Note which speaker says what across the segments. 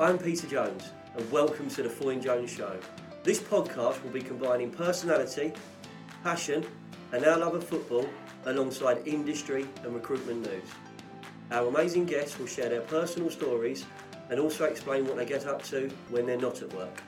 Speaker 1: I'm Peter Jones, and welcome to the Foyne Jones Show. This podcast will be combining personality, passion, and our love of football alongside industry and recruitment news. Our amazing guests will share their personal stories and also explain what they get up to when they're not at work.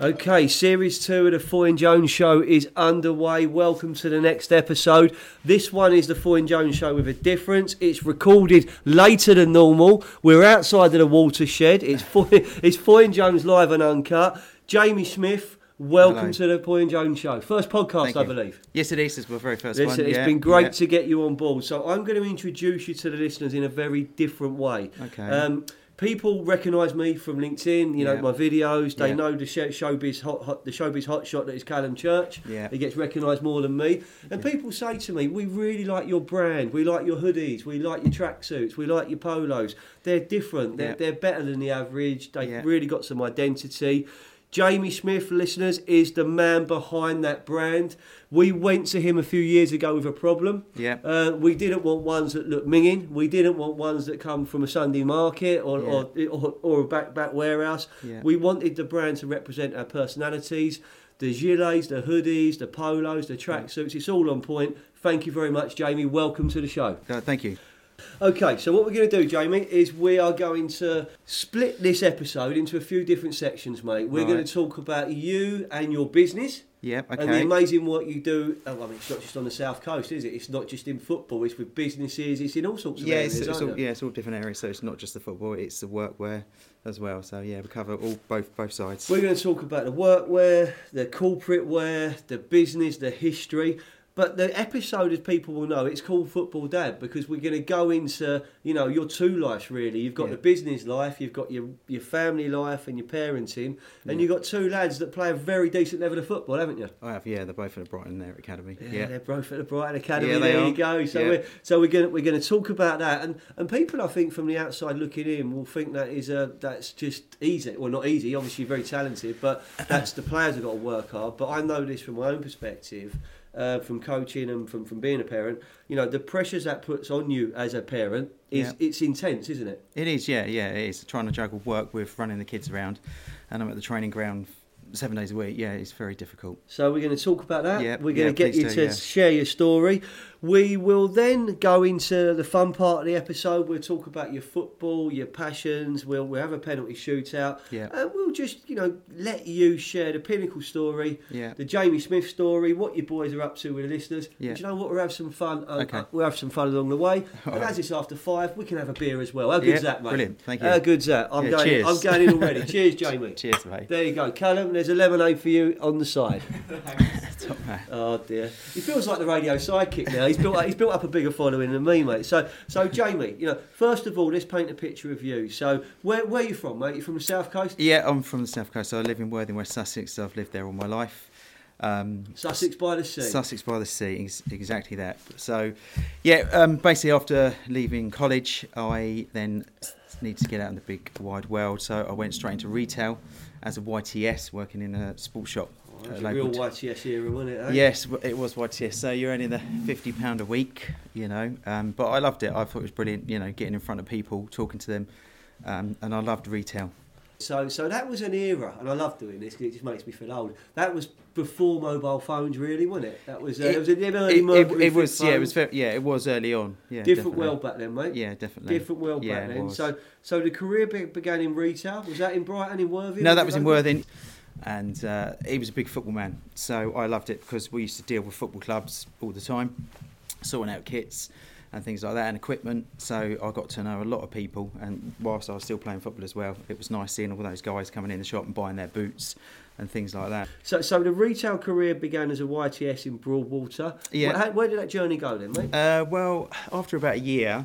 Speaker 1: Okay, series two of the Foyne Jones Show is underway. Welcome to the next episode. This one is the Foyne Jones Show with a difference. It's recorded later than normal. We're outside of the watershed. It's Foyne, it's Foyne Jones live and uncut. Jamie Smith, welcome
Speaker 2: Hello.
Speaker 1: to the Foyne Jones Show. First podcast, I believe.
Speaker 2: Yes, it is. It's my very first
Speaker 1: Listen,
Speaker 2: one.
Speaker 1: it's
Speaker 2: yeah,
Speaker 1: been great
Speaker 2: yeah.
Speaker 1: to get you on board. So I'm going to introduce you to the listeners in a very different way.
Speaker 2: Okay.
Speaker 1: Um, people recognise me from LinkedIn. You know
Speaker 2: Yeah.
Speaker 1: my videos. They
Speaker 2: Yeah.
Speaker 1: know the showbiz hot, hot, the showbiz hot shot that is Callum Church.
Speaker 2: Yeah.
Speaker 1: He gets recognised more than me. And people say to me, "We really like your brand. We like your hoodies. We like your tracksuits. We like your polos. They're different. They're,
Speaker 2: Yeah.
Speaker 1: they're better than the average. They've
Speaker 2: Yeah.
Speaker 1: really got some identity." Jamie Smith, listeners, is the man behind that brand. We went to him a few years ago with a problem.
Speaker 2: Yeah.
Speaker 1: Uh, we didn't want ones that look minging. We didn't want ones that come from a Sunday market or, or, or, or a back back warehouse.
Speaker 2: Yeah.
Speaker 1: We wanted the brand to represent our personalities. The gilets, the hoodies, the polos, the tracksuits, it's all on point. Thank you very much, Jamie. Welcome to the show.
Speaker 2: Uh, thank you.
Speaker 1: Okay, so what we're going to do, Jamie, is we are going to split this episode into a few different sections, mate. We're going to talk about you and your business.
Speaker 2: Yeah.
Speaker 1: And the amazing work you do. Oh, I mean, it's not just on the south coast, is it? It's not just in football. It's with businesses. It's in all sorts of
Speaker 2: Yeah,
Speaker 1: areas.
Speaker 2: it's, it's all, yeah, it's all different areas. So it's not just the football; it's the workwear as well. So yeah, we cover all both both sides.
Speaker 1: We're going to talk about the workwear, the corporate wear, the business, the history. But the episode, as people will know, it's called Football Dad because we're going to go into, you know, your two lives really. You've got
Speaker 2: Yeah.
Speaker 1: the business life, you've got your your family life and your parenting, and you've got two lads that play a very decent level of football, haven't you?
Speaker 2: I have. Yeah, they're both at the Brighton there Academy.
Speaker 1: Yeah,
Speaker 2: Yeah.
Speaker 1: they're both at the Brighton Academy.
Speaker 2: Yeah,
Speaker 1: there
Speaker 2: are.
Speaker 1: you go. So
Speaker 2: Yeah.
Speaker 1: we're so we're going to we're going to talk about that, and and people I think from the outside looking in will think that is a that's just easy. Well, not easy. Obviously, very talented, but that's the players have got to work hard. But I know this from my own perspective. Uh, from coaching and from, from being a parent, you know the pressures that puts on you as a parent is
Speaker 2: Yeah.
Speaker 1: it's intense, isn't it?
Speaker 2: It is. Yeah, yeah. It is trying to juggle work with running the kids around, and I'm at the training ground seven days a week. Yeah, it's very difficult.
Speaker 1: So we're going to talk about that.
Speaker 2: Yeah,
Speaker 1: we're going
Speaker 2: yeah,
Speaker 1: to get you
Speaker 2: do,
Speaker 1: to
Speaker 2: yeah.
Speaker 1: share your story. We will then go into the fun part of the episode. We'll talk about your football, your passions. We'll we'll have a penalty shootout.
Speaker 2: Yeah.
Speaker 1: And we'll just you know let you share the pinnacle story,
Speaker 2: Yeah.
Speaker 1: the Jamie Smith story, what your boys are up to with the listeners.
Speaker 2: Yeah.
Speaker 1: Do you know what? We'll have some fun. uh,
Speaker 2: Okay.
Speaker 1: uh, we'll have some fun along the way.
Speaker 2: All
Speaker 1: and
Speaker 2: right.
Speaker 1: as it's after five, we can have a beer as well. How
Speaker 2: Yeah,
Speaker 1: good's that, mate?
Speaker 2: brilliant. Thank you.
Speaker 1: How good's that? I'm
Speaker 2: Yeah,
Speaker 1: going.
Speaker 2: cheers.
Speaker 1: I'm going in already. cheers, Jamie.
Speaker 2: Cheers, mate.
Speaker 1: There you go, Callum. There's a lemonade for you on the side.
Speaker 2: Top man.
Speaker 1: Oh dear, he feels like the radio sidekick now. He's built up, he's built up a bigger following than me, mate. So, so Jamie, you know, first of all, let's paint a picture of you. So, where where are you from, mate? You from the south coast,
Speaker 2: Yeah, I'm from the south coast. I live in Worthing, West Sussex. So I've lived there all my life. Um,
Speaker 1: Sussex by the sea.
Speaker 2: Sussex by the sea, exactly that. So, yeah, um, basically after leaving college, I then needed to get out in the big wide world. So I went straight into retail as a YTS, working in a sports shop.
Speaker 1: It was
Speaker 2: uh,
Speaker 1: a real
Speaker 2: local
Speaker 1: YTS era, wasn't it? eh?
Speaker 2: Yes, it was YTS. So you're earning the fifty pound a week, you know. Um, but I loved it. I thought it was brilliant. You know, getting in front of people, talking to them, um, and I loved retail.
Speaker 1: So, so that was an era, and I love doing this because it just makes me feel old. That was before mobile phones, really, wasn't it? That was uh, it, was an early
Speaker 2: it, it, it was yeah, it was very, yeah, it was early on. Yeah,
Speaker 1: different
Speaker 2: definitely.
Speaker 1: world back then, mate.
Speaker 2: Yeah, definitely.
Speaker 1: Different world
Speaker 2: yeah,
Speaker 1: back then.
Speaker 2: was.
Speaker 1: So, so the career be- began in retail. Was that in Brighton, in Worthing?
Speaker 2: No, that was in? Worthing. And uh, he was a big football man. So I loved it because we used to deal with football clubs all the time, sorting out kits and things like that and equipment. So I got to know a lot of people. And whilst I was still playing football as well, it was nice seeing all those guys coming in the shop and buying their boots and things like that.
Speaker 1: So, so the retail career began as a YTS in Broadwater.
Speaker 2: Yeah.
Speaker 1: Where, how- where did that journey go then, mate?
Speaker 2: Uh, well, after about a year,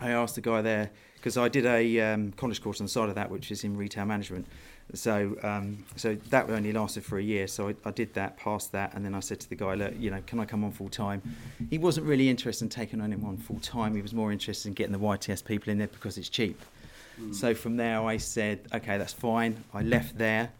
Speaker 2: I asked the guy there because I did a um, college course on the side of that, which is in retail management. So, um, so that only lasted for a year. So I, I did that, passed that, and then I said to the guy, "Look, you know, can I come on full time?" He wasn't really interested in taking on anyone full time. He was more interested in getting the YTS people in there because it's cheap. So from there, I said, "Okay, that's fine." I left there.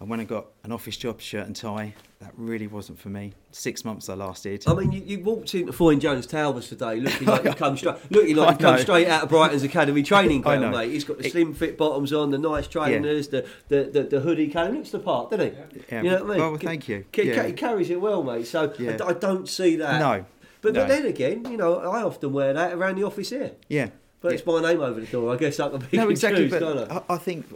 Speaker 2: And when I got an office job, shirt and tie, that really wasn't for me. Six months I lasted.
Speaker 1: I mean, you, you walked into Foyne Jones Talbot today looking like you've come straight, looking like you've come straight out of Brighton's academy training
Speaker 2: I
Speaker 1: ground,
Speaker 2: know.
Speaker 1: mate. He's got the
Speaker 2: It-
Speaker 1: slim fit bottoms on, the nice trainers, the, the, the the hoodie. Colour looks the part, doesn't he?
Speaker 2: Yeah.
Speaker 1: You know what I mean?
Speaker 2: Well, thank you.
Speaker 1: Ca- ca-
Speaker 2: Yeah.
Speaker 1: He carries it well, mate. So I
Speaker 2: Yeah.
Speaker 1: d- I, don't see that.
Speaker 2: no.
Speaker 1: But,
Speaker 2: no.
Speaker 1: but then again, you know, I often wear that around the office here.
Speaker 2: Yeah.
Speaker 1: But
Speaker 2: Yeah.
Speaker 1: it's my name over the door. I guess I can be
Speaker 2: No, exactly.
Speaker 1: choose,
Speaker 2: But
Speaker 1: I?
Speaker 2: I, I think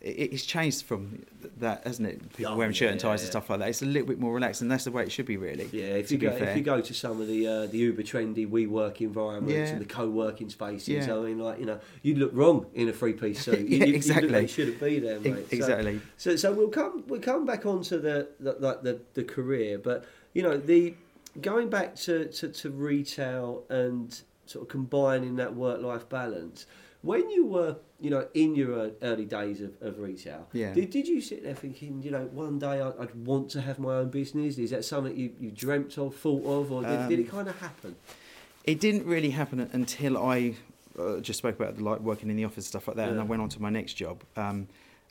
Speaker 2: it's changed from that, hasn't it? People
Speaker 1: Oh,
Speaker 2: wearing shirt and ties
Speaker 1: yeah.
Speaker 2: and stuff like that. It's a little bit more relaxed, and that's the way it should be, really.
Speaker 1: Yeah, if
Speaker 2: to
Speaker 1: you
Speaker 2: be
Speaker 1: go
Speaker 2: fair.
Speaker 1: if you go to some of the uh, the uber trendy WeWork environments
Speaker 2: Yeah.
Speaker 1: and the co-working spaces,
Speaker 2: Yeah.
Speaker 1: I mean, like you know, you look wrong in a three piece suit.
Speaker 2: Yeah,
Speaker 1: you,
Speaker 2: exactly.
Speaker 1: You look like you shouldn't be there, mate. So-
Speaker 2: exactly.
Speaker 1: So, so we'll come we'll come back onto the the, the, the the career, but you know the going back to, to, to retail and sort of combining that work life balance. When you were you know in your early days of, of retail,
Speaker 2: Yeah.
Speaker 1: did, did you sit there thinking you know one day I'd, I'd want to have my own business? Is that something you, you dreamt of, thought of, or did, did it
Speaker 2: Um,
Speaker 1: kind of happen?
Speaker 2: It didn't really happen until I uh, just spoke about the like working in the office and stuff like that, and I went on to my next job. Um,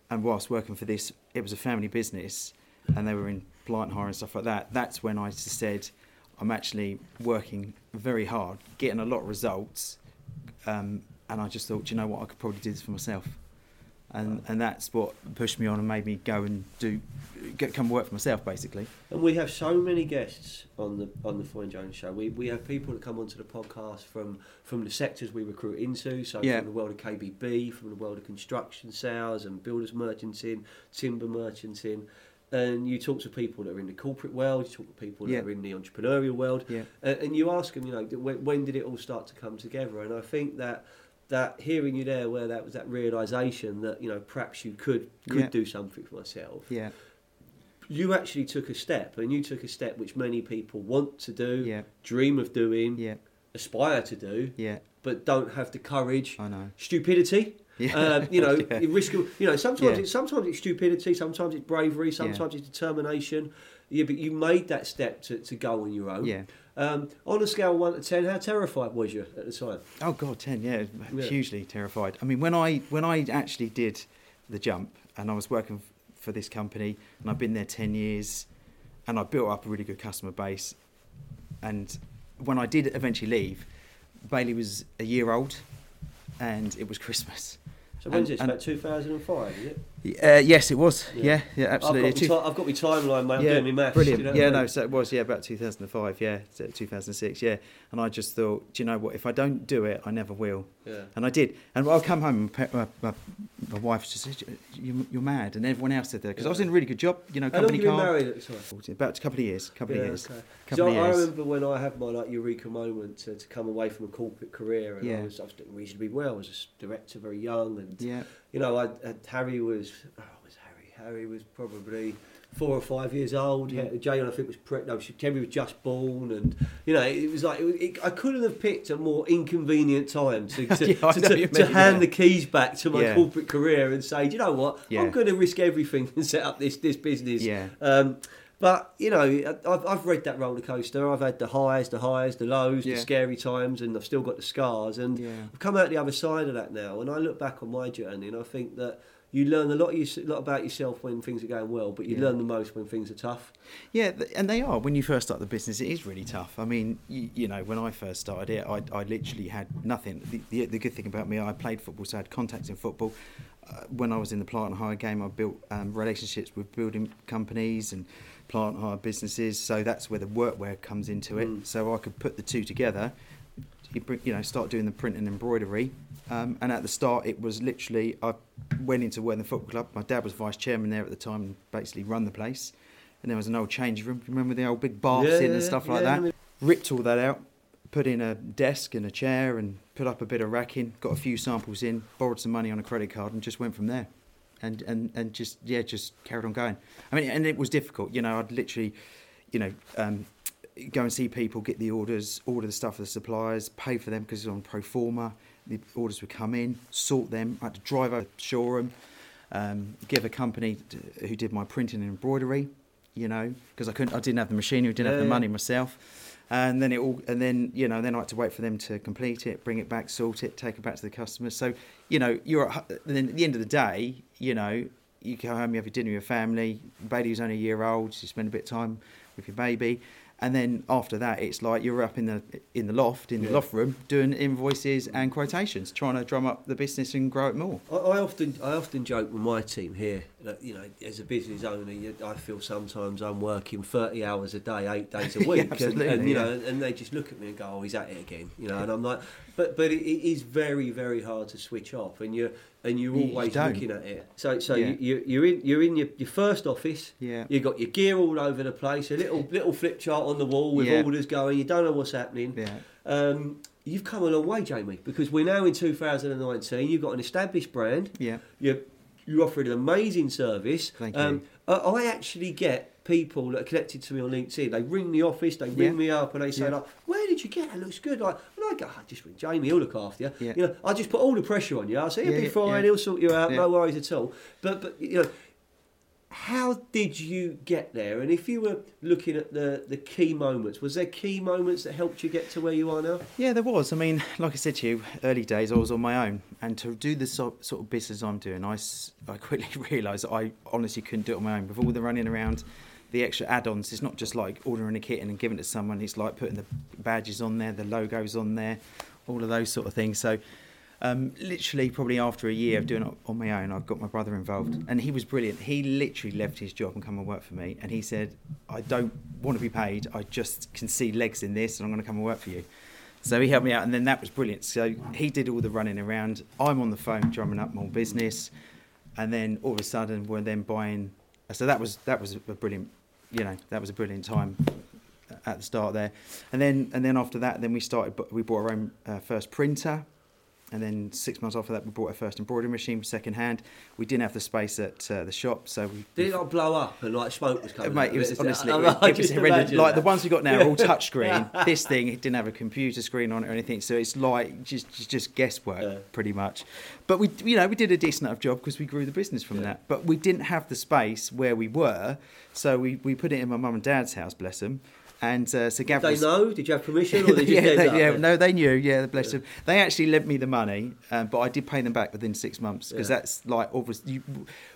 Speaker 2: and whilst working for this, it was a family business, and they were in blind hire and stuff like that. That's when I just said, I'm actually working very hard, getting a lot of results, um, and I just thought, you know what, I could probably do this for myself. And, and that's what pushed me on and made me go and do, get, come work for myself, basically.
Speaker 1: And we have so many guests on the on the Foyne Jones show. We we have people that come onto the podcast from from the sectors we recruit into. So
Speaker 2: Yeah.
Speaker 1: from the world of KBB, from the world of construction sales and builders merchanting, timber merchanting. And you talk to people that are in the corporate world. You talk to people that
Speaker 2: Yeah.
Speaker 1: are in the entrepreneurial world.
Speaker 2: Yeah.
Speaker 1: and, and you ask them, you know, when, when did it all start to come together? And I think that that hearing you there, where that was that realization that you know perhaps you could could
Speaker 2: Yeah.
Speaker 1: do something for myself.
Speaker 2: Yeah,
Speaker 1: You actually took a step, and you took a step which many people want to do,
Speaker 2: yeah,
Speaker 1: dream of doing,
Speaker 2: yeah,
Speaker 1: aspire to do,
Speaker 2: yeah,
Speaker 1: but don't have the courage,
Speaker 2: I know.
Speaker 1: stupidity.
Speaker 2: Yeah.
Speaker 1: Um, you know,
Speaker 2: Yeah.
Speaker 1: you risk. You know, sometimes
Speaker 2: Yeah.
Speaker 1: it's sometimes it's stupidity, sometimes it's bravery, sometimes it's determination. Yeah, but you made that step to, to go on your own.
Speaker 2: Yeah.
Speaker 1: Um, on a scale of one to ten, how terrified was you at the time?
Speaker 2: Oh God, ten, yeah,
Speaker 1: Yeah.
Speaker 2: hugely terrified. I mean, when I when I actually did the jump, and I was working for this company, and I've been there ten years, and I built up a really good customer base, and when I did eventually leave, Bailey was a year old, and it was Christmas.
Speaker 1: So when's this? About 2005, is it?
Speaker 2: Uh, yes, it was.
Speaker 1: Yeah.
Speaker 2: Yeah, yeah, absolutely.
Speaker 1: I've got,
Speaker 2: Two-
Speaker 1: my ti- I've got my timeline, mate. I'm
Speaker 2: yeah,
Speaker 1: doing my maths.
Speaker 2: brilliant.
Speaker 1: you know
Speaker 2: yeah,
Speaker 1: I mean?
Speaker 2: no, so it was yeah about 2005. Yeah, 2006. Yeah, and I just thought, do you know what? If I don't do it, I never will.
Speaker 1: Yeah.
Speaker 2: And I did. And I'll come home my, my, my wife just said, you, "You're mad," and everyone else said that because I was in a really good job. You know,
Speaker 1: How long
Speaker 2: company
Speaker 1: have you been
Speaker 2: car.
Speaker 1: married at?
Speaker 2: About a couple of years. Couple of years.
Speaker 1: okay.
Speaker 2: Couple
Speaker 1: So
Speaker 2: of
Speaker 1: I
Speaker 2: years.
Speaker 1: remember when I had my like eureka moment to, to come away from a corporate career, and I was, I was doing reasonably well. I was a director, very young, and
Speaker 2: Yeah.
Speaker 1: you know, I, I, Harry was, oh, was Harry? Harry was probably four or five years old.
Speaker 2: Yeah.
Speaker 1: Jane, I think, was pre- no, she, Terry was just born, and you know, it was like it, it, I couldn't have picked a more inconvenient time to to,
Speaker 2: Yeah,
Speaker 1: to, to, to hand
Speaker 2: yeah.
Speaker 1: the keys back to my corporate career and say, "Do you know what. I'm going to risk everything and set up this this business.
Speaker 2: Yeah.
Speaker 1: Um, but you know, I've, I've read that roller coaster. I've had the highs, the highs, the lows, the scary times, and I've still got the scars. And
Speaker 2: Yeah.
Speaker 1: I've come out the other side of that now, and I look back on my journey, and I think that you learn a lot, of you, lot about yourself when things are going well, but you
Speaker 2: Yeah.
Speaker 1: learn the most when things are tough.
Speaker 2: Yeah, and they are. When you first start the business, it is really tough. I mean, you, you know, when I first started it, I, I literally had nothing. The, the, the good thing about me, I played football, so I had contacts in football. Uh, when I was in the plant and hire game, I built um, relationships with building companies and plant hire businesses. So that's where the workwear comes into it.
Speaker 1: Mm.
Speaker 2: So I could put the two together. You, you know, start doing the print and embroidery. Um, and at the start, it was literally I went into work the football club. My dad was vice chairman there at the time, and basically run the place. And there was an old change room. Remember the old big baths
Speaker 1: Yeah,
Speaker 2: in and stuff like
Speaker 1: I
Speaker 2: that. Ripped all that out, put in a desk and a chair, and put up a bit of racking. Got a few samples in, borrowed some money on a credit card, and just went from there. And and and just yeah, just carried on going. I mean, and it was difficult. You know, I'd literally, you know. Um, go and see people, get the orders, order the stuff for the suppliers, pay for them because it's on pro forma. The orders would come in, sort them. I had to drive over to showroom, um, give a company t- who did my printing and embroidery, you know, because I couldn't, I didn't have the machinery, didn't have the
Speaker 1: yeah.
Speaker 2: money myself. And then it all, and then you know, then I had to wait for them to complete it, bring it back, sort it, take it back to the customers. So you know, you're at, then at the end of the day, you know, you go home, you have your dinner with your family. Bailey was only a year old, so you spend a bit of time with your baby. And then after that, it's like you're up in the in the loft, in the
Speaker 1: Yeah.
Speaker 2: loft room, doing invoices and quotations, trying to drum up the business and grow it more.
Speaker 1: I, I often I often joke with my team here that you know as a business owner you, I feel sometimes I'm working 30 hours a day eight days a
Speaker 2: Yeah,
Speaker 1: week and, and you
Speaker 2: yeah.
Speaker 1: know and they just look at me and go oh he's at it again you know and I'm like but but it, it is very very hard to switch off and you're and you're
Speaker 2: You- you
Speaker 1: always looking at it so so
Speaker 2: Yeah.
Speaker 1: you, you, you're in you're in your, your first office
Speaker 2: Yeah.
Speaker 1: You've got your gear all over the place, a little little flip chart on the wall with
Speaker 2: Yeah.
Speaker 1: orders going. You don't know what's happening.
Speaker 2: Yeah.
Speaker 1: Um, you've come a long way, Jamie, because we're now in 2019. You've got an established brand.
Speaker 2: Yeah.
Speaker 1: You're, you're offering an amazing service.
Speaker 2: Thank
Speaker 1: Um, I, I actually get people that are connected to me on LinkedIn. They ring the office, they ring
Speaker 2: Yeah.
Speaker 1: me up, and they say,
Speaker 2: Yeah.
Speaker 1: like, "Where did you get it? Looks good." Like, and I go, "I just ring Jamie. He'll look after you."
Speaker 2: Yeah.
Speaker 1: You know, I just put all the pressure on you. I say, "He'll be fine. He'll sort you out. No worries at all." But but you know. How did you get there? And if you were looking at the, the key moments, was there key moments that helped you get to where you are now?
Speaker 2: Yeah, there was. I mean, like I said to you, early days I was on my own, and to do the sort, sort of business I'm doing, I, I quickly realised I honestly couldn't do it on my own. With all the running around, the extra add-ons, it's not just like ordering a kit and giving it to someone. It's like putting the badges on there, the logos on there, all of those sort of things. So. Um, literally, probably after a year of doing it on my own, I got my brother involved, and he was brilliant. He literally left his job and come and work for me, and he said, "I don't want to be paid. I just can see legs in this, and I'm going to come and work for you." So he helped me out, and then that was brilliant. So he did all the running around. I'm on the phone drumming up more business, and then all of a sudden we're then buying. So that was that was a brilliant, you know, that was a brilliant time at the start there, and then and then after that, then we started. We bought our own uh, first printer. And then six months after that, we bought our first embroidery machine second hand. We didn't have the space at uh, the shop, so we.
Speaker 1: Did it like blow up and like smoke was coming?
Speaker 2: Mate,
Speaker 1: out
Speaker 2: it was honestly, it was, it was horrendous. Like the ones we got now are all touchscreen. this thing it didn't have a computer screen on it or anything, so it's like just just, just guesswork
Speaker 1: Yeah.
Speaker 2: pretty much. But we, you know, we did a decent enough job because we grew the business from
Speaker 1: Yeah.
Speaker 2: that. But we didn't have the space where we were, so we, we put it in my mum and dad's house, bless them. And uh, so Gav
Speaker 1: They
Speaker 2: was-
Speaker 1: know? Did you have permission or they just
Speaker 2: yeah, they, yeah, no, they knew. Yeah, bless them. They actually lent me the money, um, but I did pay them back within six months because
Speaker 1: Yeah.
Speaker 2: that's like obviously you,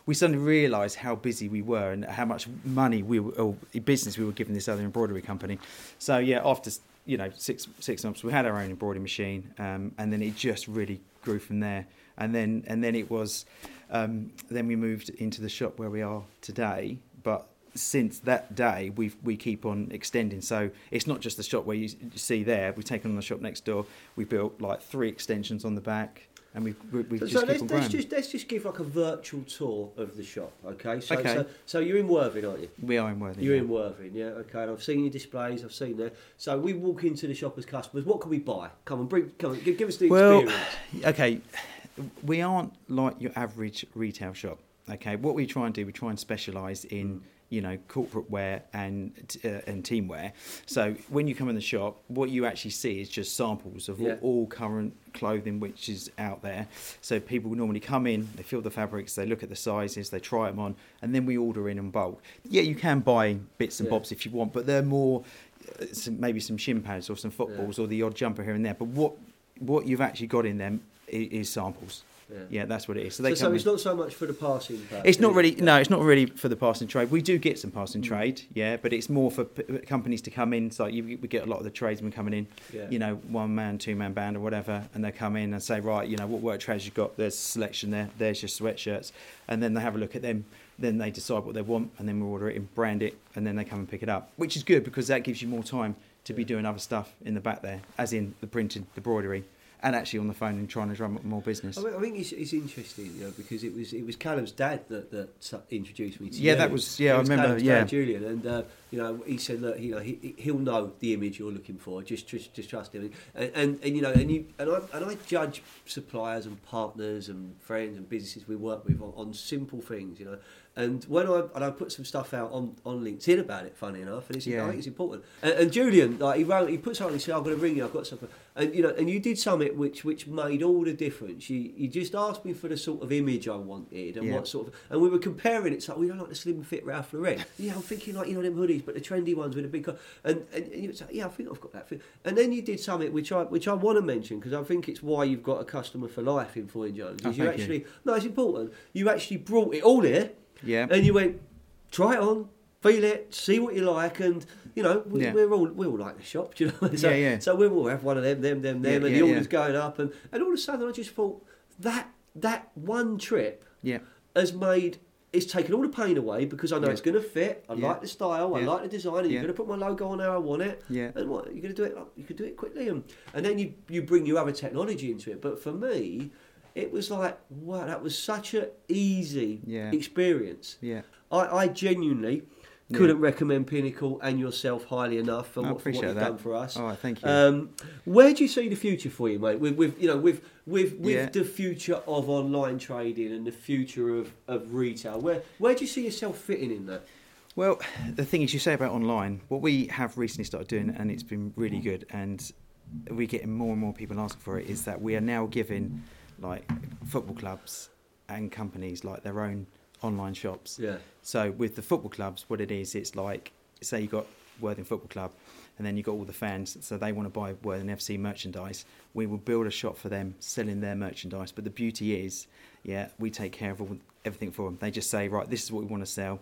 Speaker 2: we suddenly realised how busy we were and how much money we were, or business we were giving this other embroidery company. So yeah, after you know six six months, we had our own embroidery machine, um, and then it just really grew from there. And then and then it was, um, then we moved into the shop where we are today, but since that day, we we keep on extending. So it's not just the shop where you, see there. We've taken on the shop next door. We built like three extensions on the back, and we we, we
Speaker 1: So,
Speaker 2: just
Speaker 1: so
Speaker 2: keep
Speaker 1: let's,
Speaker 2: on
Speaker 1: let's just let's just give like a virtual tour of the shop, okay? So,
Speaker 2: Okay.
Speaker 1: so, so you're in Worthing, aren't you?
Speaker 2: We are in Worthing.
Speaker 1: You're
Speaker 2: yeah.
Speaker 1: in Worthing, yeah. Okay, and I've seen your displays. I've seen there. So we walk into the shop as customers. What can we buy? Come on, bring. Come on, give, give us the
Speaker 2: Well,
Speaker 1: experience.
Speaker 2: okay, we aren't like your average retail shop. Okay, what we try and do, we try and specialise in you know corporate wear and uh, and team wear. So when you come in the shop, what you actually see is just samples of
Speaker 1: Yeah.
Speaker 2: all, all current clothing which is out there. So people normally come in, they feel the fabrics, they look at the sizes, they try them on, and then we order in in bulk. Yeah, you can buy bits and
Speaker 1: Yeah.
Speaker 2: bobs if you want, but they're more uh, some, maybe some shin pads or some footballs or the odd jumper here and there. But what what you've actually got in them is, is samples.
Speaker 1: Yeah.
Speaker 2: Yeah, that's what it is. So
Speaker 1: So,
Speaker 2: they
Speaker 1: so
Speaker 2: come
Speaker 1: it's
Speaker 2: in-
Speaker 1: not so much for the passing. part,
Speaker 2: it's not
Speaker 1: it?
Speaker 2: really no, it's not really for the passing trade. We do get some passing
Speaker 1: Mm.
Speaker 2: trade, yeah, but it's more for p- companies to come in. So you, we get a lot of the tradesmen coming in,
Speaker 1: Yeah.
Speaker 2: you know, one man, two man band or whatever, and they come in and say, right, you know, what work trades you've got? There's a selection there. There's your sweatshirts, and then they have a look at them. Then they decide what they want, and then we order it and brand it, and then they come and pick it up, which is good because that gives you more time to be doing other stuff in the back there, as in the printing, the broidery, and actually on the phone and trying to drum up more business.
Speaker 1: I, mean, I think it's, it's interesting, you know, because it was it was Callum's dad that, that introduced me to
Speaker 2: Yeah,
Speaker 1: you.
Speaker 2: that was- yeah,
Speaker 1: It
Speaker 2: I remember,
Speaker 1: Callum's
Speaker 2: yeah.
Speaker 1: dad, Julian, and uh, you know, he said, look, you know, he he'll know the image you're looking for. Just just, just trust him, and, and and you know, and you and I and I judge suppliers and partners and friends and businesses we work with on, on simple things, you know. And when I and I put some stuff out on, on LinkedIn about it, funny enough, and it's, I think it's important. And, and Julian, like he wrote, he put something, he said, "I'm going to ring you. I've got something." and you know, and you did something which which made all the difference. You you just asked me for the sort of image I wanted and
Speaker 2: Yeah.
Speaker 1: what sort of, and we were comparing it. So oh, we don't like the slim fit Ralph Lauren. yeah, I'm thinking like you know them hoodies, but the trendy ones with a big, co- and and, and you like, yeah, I think I've got that. And then you did something which I which I want to mention because I think it's why you've got a customer for life in Foyne Jones.
Speaker 2: Oh,
Speaker 1: you
Speaker 2: thank you.
Speaker 1: actually no, it's important. You actually brought it all here.
Speaker 2: Yeah.
Speaker 1: And you went, try it on, feel it, see what you like, and you know we,
Speaker 2: Yeah.
Speaker 1: we're all we all like the shop, do you know. so,
Speaker 2: Yeah, yeah.
Speaker 1: So we all have one of them, them, them, them,
Speaker 2: Yeah,
Speaker 1: and
Speaker 2: yeah,
Speaker 1: the orders going up, and and all of a sudden I just thought that that one trip
Speaker 2: Yeah.
Speaker 1: has made. It's taken all the pain away because I know
Speaker 2: Yeah.
Speaker 1: it's going to fit. I
Speaker 2: Yeah.
Speaker 1: like the style. I
Speaker 2: Yeah.
Speaker 1: like the design. And. You're going to put my logo on how I want it.
Speaker 2: Yeah.
Speaker 1: And what you're going to do it? You can do it quickly, and and then you you bring your other technology into it. But for me, it was like wow, that was such an easy
Speaker 2: Yeah.
Speaker 1: experience.
Speaker 2: Yeah.
Speaker 1: I, I genuinely
Speaker 2: Yeah.
Speaker 1: couldn't recommend Pinnacle and yourself highly enough for what, for what you've
Speaker 2: that.
Speaker 1: done for us.
Speaker 2: All right, thank you.
Speaker 1: Um, where do you see the future for you, mate? With, with you know, with with with
Speaker 2: Yeah.
Speaker 1: the future of online trading and the future of, of retail. Where where do you see yourself fitting in that?
Speaker 2: Well, the thing is, you say about online, what we have recently started doing, and it's been really good, and we're getting more and more people asking for it, is that we are now giving like football clubs and companies like their own online shops.
Speaker 1: Yeah.
Speaker 2: So with the football clubs, what it is, it's like say you got Worthing Football Club, and then you got all the fans, so they want to buy Worthing FC merchandise. We will build a shop for them, selling their merchandise. But the beauty is, yeah, we take care of all, everything for them. They just say, right, this is what we want to sell.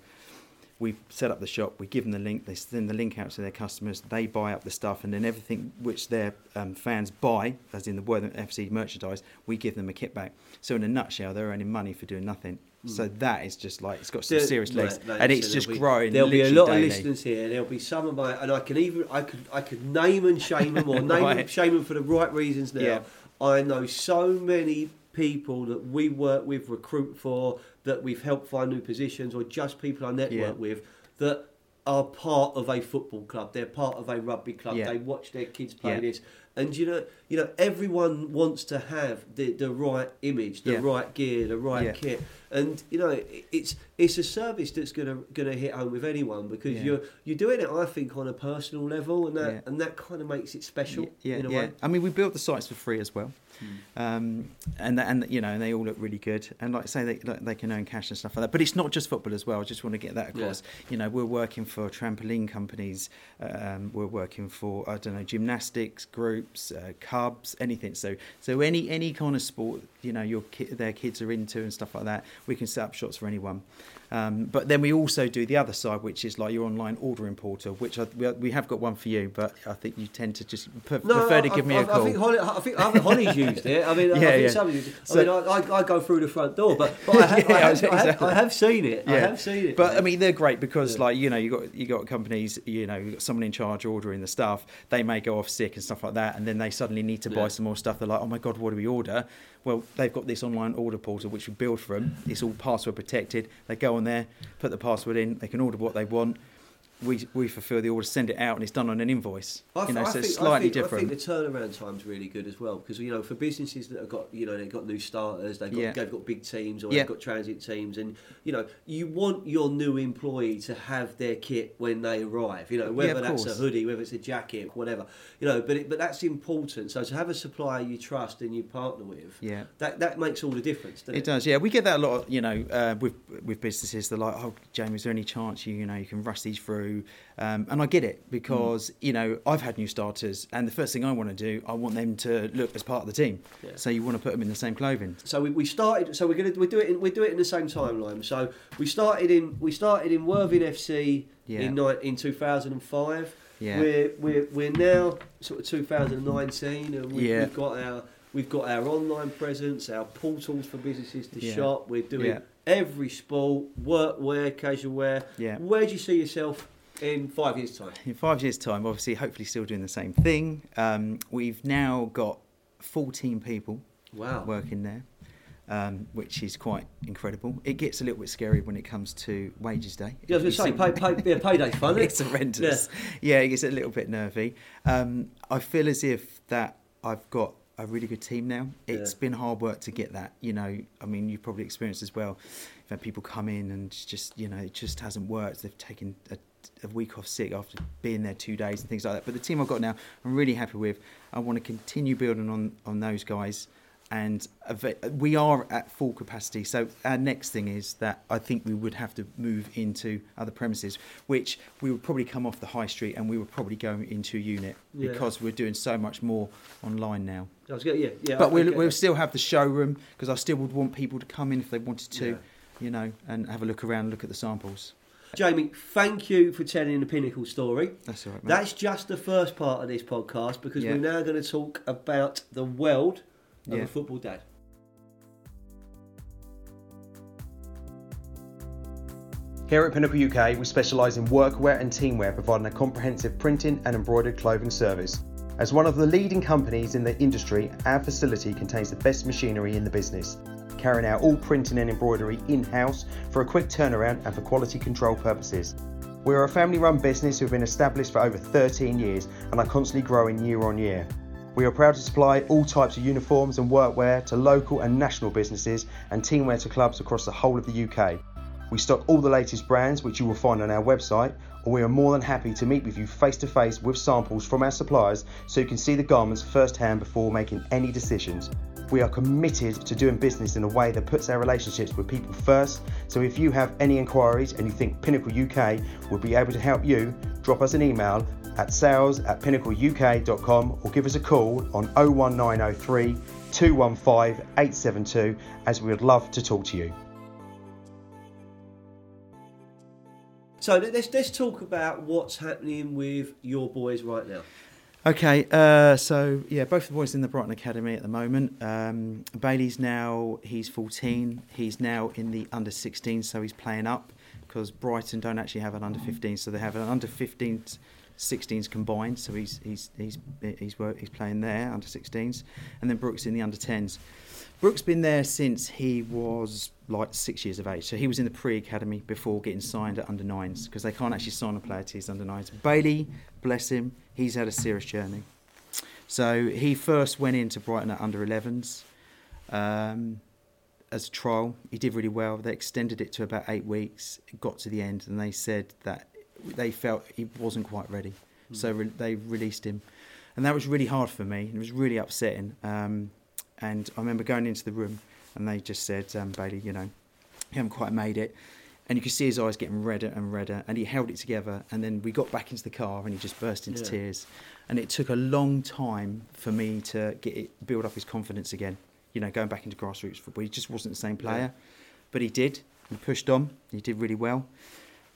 Speaker 2: We set up the shop. We give them the link. They send the link out to their customers. They buy up the stuff, and then everything which their um, fans buy, as in the Worthing FC merchandise, we give them a kit back. So in a nutshell, they're earning money for doing nothing. So that is just like it's got some serious legs,
Speaker 1: right,
Speaker 2: and it's just
Speaker 1: be-
Speaker 2: growing.
Speaker 1: There'll be a lot
Speaker 2: daily.
Speaker 1: of listeners here. There'll be some of my, and I can even I could I could name and shame them or name and
Speaker 2: Right.
Speaker 1: shame them for the right reasons. Now
Speaker 2: Yeah.
Speaker 1: I know so many people that we work with, recruit for, that we've helped find new positions, or just people I network
Speaker 2: Yeah.
Speaker 1: with that are part of a football club. They're part of a rugby club.
Speaker 2: Yeah.
Speaker 1: They watch their kids play
Speaker 2: Yeah.
Speaker 1: this. And you know, you know, everyone wants to have the, the right image, the
Speaker 2: Yeah.
Speaker 1: right gear, the right kit, and you know, it's it's a service that's gonna gonna hit home with anyone because you're you're doing it, I think, on a personal level, and that and that kind of makes it special
Speaker 2: Yeah,
Speaker 1: in a
Speaker 2: yeah.
Speaker 1: way.
Speaker 2: I mean, we built the sites for free as well, um, and and you know, and they all look really good. And like I say, they like, they can earn cash and stuff like that. But it's not just football as well. I just want to get that
Speaker 1: Yeah.
Speaker 2: across. You know, we're working for trampoline companies. Um, we're working for I don't know gymnastics groups, uh, Cubs, anything. So so any any kind of sport you know your ki- their kids are into and stuff like that. We can set up shops for anyone. Um, but then we also do the other side, which is like your online ordering portal, which I, we, we have got one for you, but I think you tend to just pre- prefer to
Speaker 1: I-
Speaker 2: give me
Speaker 1: I,
Speaker 2: a call.
Speaker 1: I think Holly, I think, Holly's used it. I mean, I
Speaker 2: Yeah,
Speaker 1: think
Speaker 2: yeah.
Speaker 1: used it. I
Speaker 2: So-
Speaker 1: mean, I, I, I go through the front door, but, but I, have,
Speaker 2: Yeah,
Speaker 1: have, I, have,
Speaker 2: exactly.
Speaker 1: I have seen it. I have seen it.
Speaker 2: But I mean, they're great because,
Speaker 1: Yeah.
Speaker 2: like, you know, you got you got companies, you know, you got someone in charge ordering the stuff. They may go off sick and stuff like that, and then they suddenly need to
Speaker 1: Yeah.
Speaker 2: buy some more stuff. They're like, oh my god, what do we order? Well, they've got this online order portal which we build for them. It's all password protected. They go on there, put the password in. They can order what they want. We we fulfil the order, send it out, and it's done on an invoice.
Speaker 1: I,
Speaker 2: you know,
Speaker 1: I
Speaker 2: so
Speaker 1: think,
Speaker 2: it's slightly
Speaker 1: I think,
Speaker 2: different.
Speaker 1: I think the turnaround time's really good as well because you know for businesses that have got you know they've got new starters, they've got
Speaker 2: Yeah.
Speaker 1: they've got big teams or
Speaker 2: Yeah.
Speaker 1: they've got transit teams, and you know you want your new employee to have their kit when they arrive. You know whether
Speaker 2: of
Speaker 1: that's a hoodie, whether it's a jacket, whatever. You know, but it, but that's important. So to have a supplier you trust and you partner with,
Speaker 2: Yeah.
Speaker 1: that that makes all the difference. Doesn't
Speaker 2: It
Speaker 1: it,
Speaker 2: does, yeah. We get that a lot, you know, uh, with with businesses. They're like, "Oh, Jamie, is there any chance you, you know, you can rush these through?" Um, and I get it because you know I've had new starters, and the first thing I want to do, I want them to look as part of the team.
Speaker 1: Yeah.
Speaker 2: So you want to put them in the same clothing.
Speaker 1: So we, we started. So we're gonna we do it. In, we do it in the same timeline. So we started in we started in Worthing FC
Speaker 2: Yeah.
Speaker 1: in in two thousand and five.
Speaker 2: Yeah.
Speaker 1: We're we're we're now sort of two thousand and nineteen, and we,
Speaker 2: Yeah.
Speaker 1: we've got our we've got our online presence, our portals for businesses to
Speaker 2: Yeah.
Speaker 1: shop. We're doing
Speaker 2: Yeah.
Speaker 1: every sport, workwear, casual wear.
Speaker 2: Yeah.
Speaker 1: Where do you see yourself in five years' time?
Speaker 2: In five years' time, obviously, hopefully, still doing the same thing. Um, we've now got 14 people
Speaker 1: Wow.
Speaker 2: working there, um, which is quite incredible. It gets a little bit scary when it comes to wages day.
Speaker 1: yeah, I was going to say, pay, pay, yeah, payday's fun. it?
Speaker 2: it's horrendous. Yeah. it gets a little bit nervy. Um, I feel as if that I've got a really good team now. It's
Speaker 1: Yeah.
Speaker 2: been hard work to get that. You know, I mean, you've probably experienced as well. You've had people come in and just, you know, it just hasn't worked. They've taken a a week off sick after being there two days and things like that. But the team I've got now, I'm really happy with. I want to continue building on on those guys, and we are at full capacity. So our next thing is that I think we would have to move into other premises, which we would probably come off the high street and we would probably go into a unit
Speaker 1: Yeah.
Speaker 2: because we're doing so much more online now.
Speaker 1: I was going, yeah, yeah.
Speaker 2: But we'll, we'll still have the showroom because I still would want people to come in if they wanted to,
Speaker 1: Yeah.
Speaker 2: you know, and have a look around, look at the samples.
Speaker 1: Jamie, thank you for telling the Pinnacle story.
Speaker 2: That's all right, mate.
Speaker 1: That's just the first part of this podcast because
Speaker 2: Yeah.
Speaker 1: we're now going to talk about the world of
Speaker 2: Yeah.
Speaker 1: a football dad.
Speaker 3: Here at Pinnacle UK, we specialise in workwear and teamwear, providing a comprehensive printing and embroidered clothing service. As one of the leading companies in the industry, our facility contains the best machinery in the business, carrying out all printing and embroidery in house for a quick turnaround and for quality control purposes. We are a family run business who have been established for over 13 years and are constantly growing year on year. We are proud to supply all types of uniforms and workwear to local and national businesses and teamwear to clubs across the whole of the UK. We stock all the latest brands which you will find on our website, or we are more than happy to meet with you face to face with samples from our suppliers so you can see the garments firsthand before making any decisions. We are committed to doing business in a way that puts our relationships with people first, so if you have any inquiries and you think Pinnacle UK would be able to help you, drop us an email at sales at pinnacleuk.com or give us a call on 01903 215 872 as we would love to talk to you.
Speaker 1: So let- let's let's talk about what's happening with your boys right now.
Speaker 2: Okay, uh, so yeah, both the boys in the Brighton Academy at the moment. Um, Bailey's now he's 14. He's now in the under 16, so he's playing up because Brighton don't actually have an under 15, so they have an under 15s, 16s combined. So he's he's he's he's work, he's playing there under 16s, and then Brooks in the under 10s. Brooks been there since he was like six years of age. So he was in the pre-academy before getting signed at under nines because they can't actually sign a player to his under nines. Bailey, bless him, he's had a serious journey. So he first went into Brighton at under 11s um, as a trial. He did really well. They extended it to about eight weeks. It got to the end, and they said that they felt he wasn't quite ready. So re- they released him, and that was really hard for me. It was really upsetting. Um, and I remember going into the room, and they just said, um, "Bailey, you know, you haven't quite made it." And you could see his eyes getting redder and redder, and he held it together. And then we got back into the car, and he just burst into
Speaker 1: Yeah.
Speaker 2: tears. And it took a long time for me to get it, build up his confidence again. You know, going back into grassroots football, he just wasn't the same player, but he did. He pushed on. He did really well.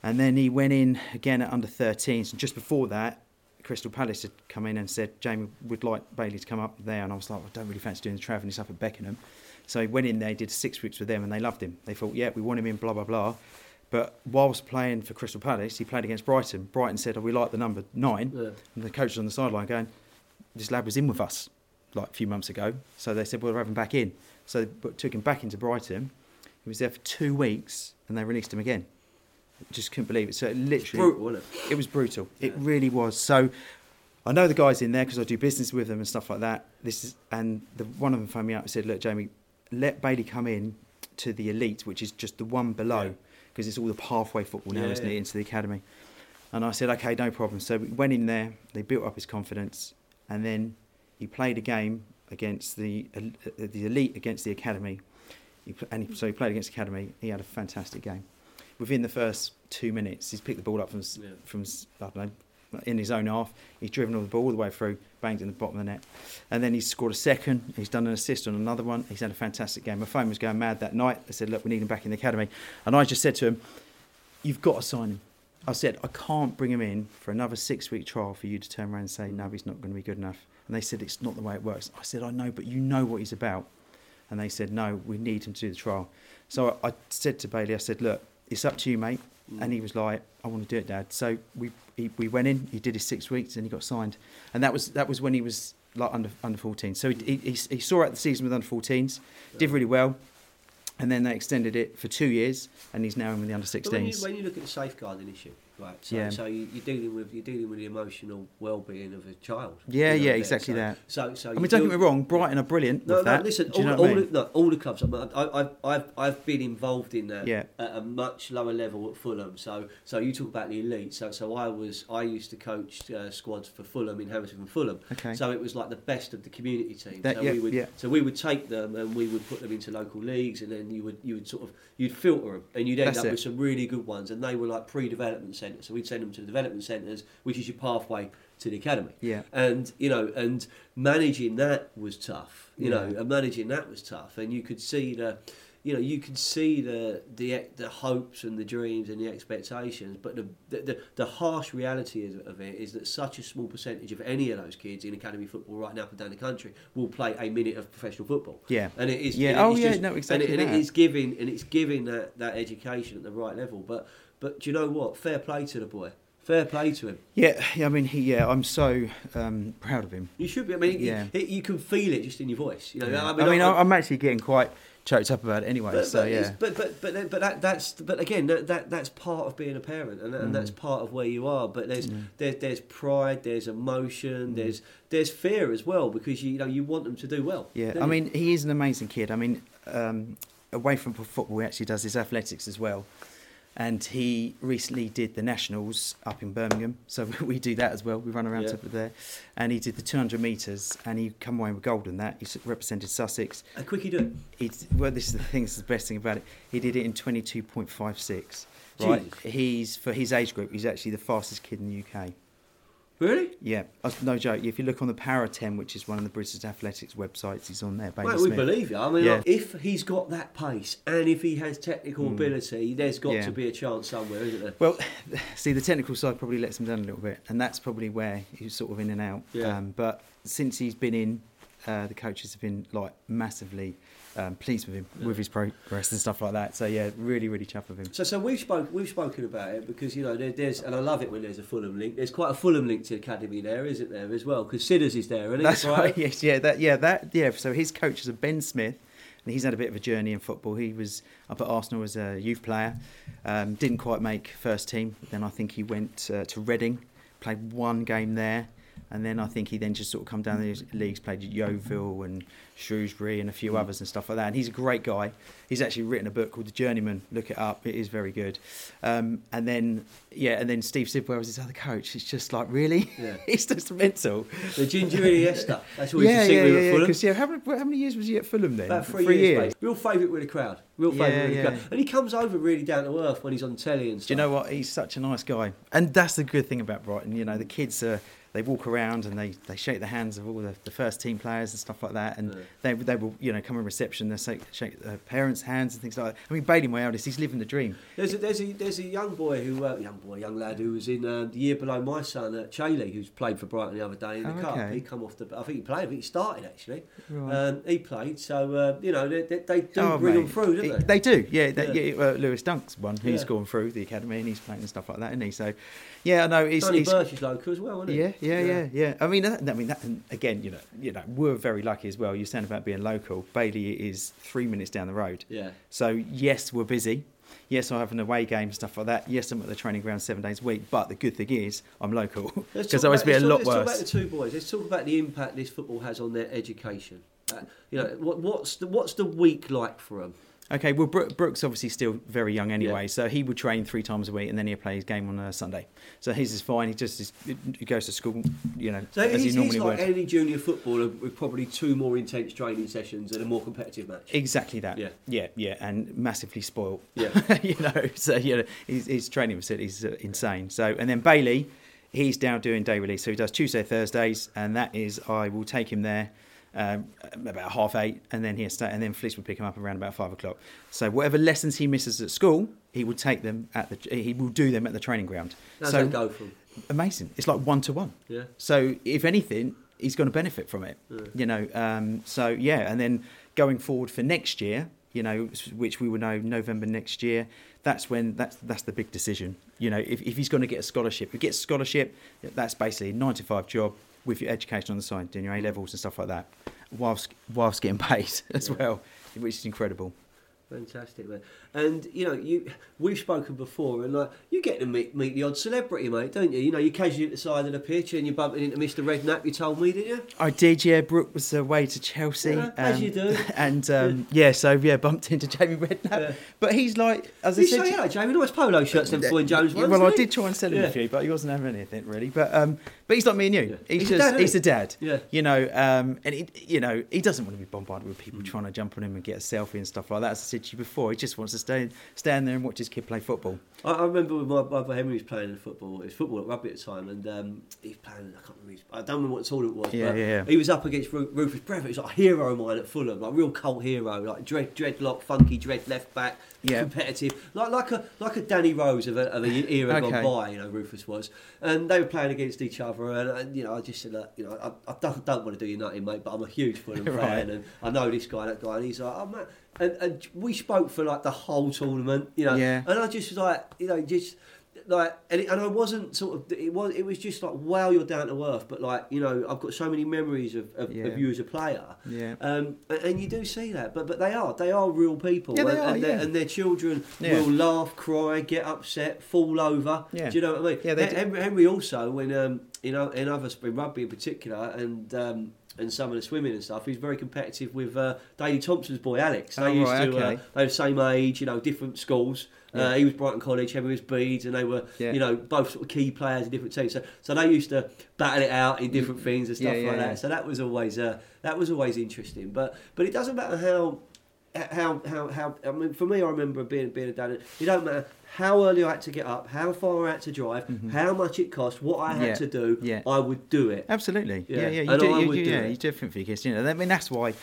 Speaker 2: And then he went in again at under 13s. And just before that, Crystal Palace had come in and said, Jamie would like Bailey to come up there. And I was like, I don't really fancy doing the travelling. He's up at Beckenham. So he went in there, did six weeks with them, and they loved him. They thought, yeah, we want him in, blah, blah, blah. But whilst playing for Crystal Palace, he played against Brighton. Brighton said, oh, we like the number nine.
Speaker 1: Yeah.
Speaker 2: And the coach was on the sideline going, this lad was in with us like a few months ago. So they said, we'll have him back in. So they took him back into Brighton. He was there for two weeks and they released him again. Just couldn't believe it. So it literally,
Speaker 1: Brutal, wasn't it?
Speaker 2: it was brutal. It really was. So I know the guys in there because I do business with them and stuff like that. This is and the, one of them phoned me up and said, "Look, Jamie, let Bailey come in to the elite, which is just the one below,
Speaker 1: Yeah.
Speaker 2: because it's all the pathway football now,
Speaker 1: Yeah,
Speaker 2: isn't it, into the academy." And I said, "Okay, no problem." So we went in there. They built up his confidence, and then he played a game against the uh, the elite against the academy. He, and he, so he played against the academy. He had a fantastic game. Within the first two minutes, he's picked the ball up from
Speaker 1: Yeah.
Speaker 2: from s- I don't know in his own half. He's driven all the ball all the way through, banged in the bottom of the net, and then he's scored a second. He's done an assist on another one. He's had a fantastic game. My phone was going mad that night. I said, "Look, we need him back in the academy," and I just said to him, "You've got to sign him." I said, "I can't bring him in for another six-week trial for you to turn around and say no, he's not going to be good enough." And they said, "It's not the way it works." I said, "I know, but you know what he's about." And they said, "No, we need him to do the trial." So I said to Bailey, "I said, look, it's up to you, mate." And he was like, "I want to do it, Dad." So we he, we went in. He did his six weeks, and he got signed. And that was that was when he was like under under 14. So he, he, he saw out the season with under 14s, did really well, and then they extended it for two years, and he's now in with the under
Speaker 1: But when you,
Speaker 2: 16s.
Speaker 1: when you look at the safeguarding issue, Right. So,
Speaker 2: Yeah.
Speaker 1: so you, you're dealing with you're dealing with the emotional well-being of a child.
Speaker 2: Yeah,
Speaker 1: you know,
Speaker 2: yeah, exactly
Speaker 1: so,
Speaker 2: that.
Speaker 1: So, so
Speaker 2: I
Speaker 1: you
Speaker 2: mean, don't
Speaker 1: do-
Speaker 2: get me wrong, Brighton are brilliant
Speaker 1: No, no.
Speaker 2: that.
Speaker 1: Listen,
Speaker 2: you
Speaker 1: all,
Speaker 2: I mean?
Speaker 1: the, no, all the clubs. I mean, I, I, I've I've been involved in that
Speaker 2: Yeah.
Speaker 1: at a much lower level at Fulham. So so you talk about the elite. So so I was I used to coach uh, squads for Fulham in Hammersmith and Fulham.
Speaker 2: Okay.
Speaker 1: So it was like the best of the community team.
Speaker 2: That-
Speaker 1: so
Speaker 2: yeah,
Speaker 1: we would
Speaker 2: yeah.
Speaker 1: so we would take them and we would put them into local leagues, and then you would you would sort of you'd filter them, and you'd end
Speaker 2: That's
Speaker 1: up
Speaker 2: it.
Speaker 1: with some really good ones, and they were like pre-development centres. So we'd send them to the development centres, which is your pathway to the academy.
Speaker 2: Yeah.
Speaker 1: And you know, and managing that was tough. You
Speaker 2: Yeah.
Speaker 1: know, and managing that was tough, and you could see the. You know, you could see the, the the hopes and the dreams and the expectations, but the the, the, the harsh reality of, of it is that such a small percentage of any of those kids in academy football right now up and down the country will play a minute of professional football.
Speaker 2: Yeah.
Speaker 1: and it is.
Speaker 2: Yeah, oh yeah,
Speaker 1: just-
Speaker 2: no, exactly
Speaker 1: And, it, and it is giving and it's giving that, that education at the right level. But but do you know what? Fair play to the boy. Fair play to him.
Speaker 2: Yeah, I mean, he, yeah, I'm so um, proud of him.
Speaker 1: You should be. I mean,
Speaker 2: Yeah.
Speaker 1: it, you can feel it just in your voice. You know,
Speaker 2: Yeah.
Speaker 1: I mean,
Speaker 2: I mean,
Speaker 1: I-
Speaker 2: I'm actually getting quite choked up about it anyway.
Speaker 1: But,
Speaker 2: so
Speaker 1: but,
Speaker 2: yeah,
Speaker 1: but but but but that that's but again that, that that's part of being a parent and, and
Speaker 2: Mm.
Speaker 1: that's part of where you are. But there's there's there's pride, there's
Speaker 2: Mm.
Speaker 1: emotion, there's there's fear as well because you, you know you want them to do well.
Speaker 2: yeah. I
Speaker 1: you?
Speaker 2: mean, he is an amazing kid. I mean, um, away from football, he actually does his athletics as well. And he recently did the nationals up in Birmingham, so we do that as well. We run around
Speaker 1: Yeah.
Speaker 2: to there, and he did the 200 meters, and he come away with gold in that. He represented Sussex.
Speaker 1: how quick you do it.
Speaker 2: Well, this is the thing. This is the best thing about it. He did it in 22.56. Right,
Speaker 1: Jesus.
Speaker 2: he's for his age group. He's actually the fastest kid in the UK.
Speaker 1: Really?
Speaker 2: Yeah, uh, no joke. If you look on the Power 10, which is one of the British Athletics websites, he's on there.
Speaker 1: Mate, we
Speaker 2: Smith.
Speaker 1: believe you. I mean,
Speaker 2: Yeah.
Speaker 1: like, if he's got that pace and if he has technical ability, there's got
Speaker 2: Yeah.
Speaker 1: to be a chance somewhere, isn't there?
Speaker 2: Well, see, the technical side probably lets him down a little bit, and that's probably where he's sort of in and out.
Speaker 1: Yeah.
Speaker 2: Um, but since he's been in, uh, the coaches have been like massively um, pleased with him, with his progress and stuff like that. So yeah, really, really chuffed with him.
Speaker 1: So, so we've spoke, we've spoken about it because you know there, there's, and I love it when there's a Fulham link. There's quite a Fulham link to academy there, isn't there, as well? Because Sidders is there, isn't?
Speaker 2: That's
Speaker 1: Right?
Speaker 2: right. Yes, yeah, that, yeah, that, yeah. So his coaches are Ben Smith, and he's had a bit of a journey in football. He was up at Arsenal as a youth player, um, didn't quite make first team. Then I think he went uh, to Reading, played one game there, and then I think he then just sort of come down the leagues, played at Yeovil and Shrewsbury and a few others and stuff like that. And he's a great guy. He's actually written a book called The Journeyman. Look it up; it is very good. Um, and then, yeah, and then Steve Sidwell was his other coach. It's just like really,
Speaker 1: Yeah.
Speaker 2: it's just mental.
Speaker 1: The Ginger Iniesta. That's what
Speaker 2: Yeah,
Speaker 1: to
Speaker 2: yeah, yeah,
Speaker 1: at
Speaker 2: yeah.
Speaker 1: Fulham.
Speaker 2: 'cause, yeah, how, many- how many years was he at Fulham then?
Speaker 1: About three, years, mate. Real favourite with the crowd. Real favourite
Speaker 2: Yeah,
Speaker 1: with the crowd. And he comes over really down to earth when he's on telly and stuff.
Speaker 2: Do you know what? He's such a nice guy, and that's the good thing about Brighton. You know, the kids are they walk around and they, they shake the hands of all the, the first team players and stuff like that, and
Speaker 1: Yeah.
Speaker 2: they they will you know come in reception, they shake, shake their parents' hands and things like that. I mean, Bailey, my eldest, he's living the dream.
Speaker 1: There's a, there's a there's a young boy who uh, young boy young lad who was in uh, the year below my son at Chailey who's played for Brighton the other day in the
Speaker 2: Oh,
Speaker 1: cup.
Speaker 2: okay.
Speaker 1: He come off the I think he played. I think he started actually.
Speaker 2: Right.
Speaker 1: Um, he played. So uh, you know they, they, they do
Speaker 2: Oh,
Speaker 1: bring
Speaker 2: mate.
Speaker 1: them through, don't they?
Speaker 2: They do, yeah. That,
Speaker 1: Yeah.
Speaker 2: yeah. Lewis Dunk's one who's
Speaker 1: Yeah.
Speaker 2: gone through the academy and he's playing and stuff like that, isn't he? So, yeah, I know. He's,
Speaker 1: Sonny
Speaker 2: he's,
Speaker 1: Birch is local as well, isn't he?
Speaker 2: Yeah, yeah, yeah, yeah. I mean, that, I mean, that, again, you know, you know, we're very lucky as well. You're saying about being local. Bailey is three minutes down the road.
Speaker 1: Yeah.
Speaker 2: So yes, we're busy. Yes, I have an away game and stuff like that. Yes, I'm at the training ground seven days a week. But the good thing is, I'm local
Speaker 1: Let's
Speaker 2: because
Speaker 1: talk
Speaker 2: I always
Speaker 1: about-
Speaker 2: be a
Speaker 1: let's talk-
Speaker 2: lot
Speaker 1: let's talk about the two boys. Let's talk about the impact this football has on their education. Uh, you know, what, what's the what's the week like for them?
Speaker 2: Okay, well, Brooks obviously still very young anyway,
Speaker 1: Yeah.
Speaker 2: so he would train three times a week and then he'll play his game on a Sunday. So his is fine. He just is, he goes to school, you know,
Speaker 1: So
Speaker 2: as he
Speaker 1: he's,
Speaker 2: normally
Speaker 1: he's like
Speaker 2: would.
Speaker 1: any junior footballer with probably two more intense training sessions and a more competitive match.
Speaker 2: Exactly that.
Speaker 1: Yeah.
Speaker 2: yeah, yeah, and massively spoiled.
Speaker 1: Yeah.
Speaker 2: you know, so you know, his, his training facilities are insane. So, and then Bailey, he's now doing day release. So he does Tuesday, Thursdays, and that is I will take him there um, about half eight, and then he'll stay, and then Fliss would pick him up around about five o'clock. So whatever lessons he misses at school, he would take them at the he will do them at the training ground.
Speaker 1: How's
Speaker 2: so
Speaker 1: go from?
Speaker 2: amazing. It's like one to one.
Speaker 1: Yeah.
Speaker 2: So if anything, he's going to benefit from it. You know. Um, so yeah, and then going forward for next year, you know, which we will know November next year. That's when that's that's the big decision. You know, if, if he's going to get a scholarship, if he gets a scholarship, that's basically a nine to five job with your education on the side, doing your A levels and stuff like that, whilst whilst getting paid as well, which is incredible.
Speaker 1: Fantastic, man. And you know, you we've spoken before, and like you get to meet meet the odd celebrity, mate, don't you? You know, you casually at the side of the pitch, and you're bumping into Mr. Redknapp. You told me, didn't you?
Speaker 2: I did, yeah. Brooks was away to Chelsea.
Speaker 1: Yeah, as you do.
Speaker 2: And um, yeah, so yeah, bumped into Jamie Redknapp.
Speaker 1: Yeah.
Speaker 2: But he's like, as I
Speaker 1: You
Speaker 2: said,
Speaker 1: say, yeah, Jamie, nice polo shirts, them Floyd Jones ones.
Speaker 2: well, I did try and sell him
Speaker 1: Yeah.
Speaker 2: a few, but he wasn't having anything really. But um, but he's like me and you.
Speaker 1: Yeah.
Speaker 2: He's,
Speaker 1: He's a dad,
Speaker 2: he's a dad.
Speaker 1: Yeah.
Speaker 2: You know, um, and he, you know, he doesn't want to be bombarded with
Speaker 1: Mm.
Speaker 2: people trying to jump on him and get a selfie and stuff like that. As I said to you before, he just wants to stay stand there and watch his kid play football.
Speaker 1: I, I remember when my brother Henry was playing football. It was football at rugby at the time, and um, he was playing. I can't remember. His, I don't remember what tournament it was.
Speaker 2: Yeah,
Speaker 1: but
Speaker 2: yeah, yeah.
Speaker 1: He was up against Ru- Rufus Brevett. He's like a hero of mine at Fulham, like real cult hero, like dread, dreadlock, funky dread left back,
Speaker 2: Yeah.
Speaker 1: competitive, like like a like a Danny Rose of a, of a era
Speaker 2: Okay.
Speaker 1: gone by. You know, Rufus was, and they were playing against each other, and, and you know, I just said, look, you know, I, I don't, don't want to do you nothing, mate, but I'm a huge Fulham
Speaker 2: Right.
Speaker 1: fan, and I know this guy, that guy, and he's like, oh man. And, and we spoke for like the whole tournament, you know,
Speaker 2: Yeah.
Speaker 1: and I just was like, you know, just like, and, it, and I wasn't sort of, it was, it was just like, wow, you're down to earth. But like, you know, I've got so many memories of, of,
Speaker 2: Yeah.
Speaker 1: of you as a player.
Speaker 2: Yeah.
Speaker 1: Um, and, and you do see that, but but they are, they are real people.
Speaker 2: Yeah, they
Speaker 1: and,
Speaker 2: are,
Speaker 1: and, their,
Speaker 2: yeah.
Speaker 1: and their children
Speaker 2: Yeah.
Speaker 1: will laugh, cry, get upset, fall over.
Speaker 2: Yeah.
Speaker 1: Do you know what I mean?
Speaker 2: Yeah, they.
Speaker 1: Henry, Henry also, when um, you know, in other in rugby in particular, and um, and some of the swimming and stuff, he's very competitive with uh, Daley Thompson's boy Alex. They
Speaker 2: Oh,
Speaker 1: used
Speaker 2: right,
Speaker 1: to, uh, they were the same age, you know, different schools. Uh, he was Brighton College, Henry was Bede's, and they were,
Speaker 2: Yeah.
Speaker 1: you know, both sort of key players in different teams. So, so they used to battle it out in different things and stuff
Speaker 2: Yeah, yeah,
Speaker 1: like that. So that was always uh, that was always interesting. But but it doesn't matter how how how how. I mean, for me, I remember being being a dad. It don't matter how early I had to get up, how far I had to drive, how much it cost, what I had
Speaker 2: Mm-hmm. Yeah,
Speaker 1: to do.
Speaker 2: yeah.
Speaker 1: I would do it.
Speaker 2: Absolutely.
Speaker 1: Yeah.
Speaker 2: Yeah, yeah. You
Speaker 1: And
Speaker 2: do,
Speaker 1: I
Speaker 2: you,
Speaker 1: would
Speaker 2: you,
Speaker 1: do
Speaker 2: yeah,
Speaker 1: it.
Speaker 2: you definitely because you know. I mean, that's why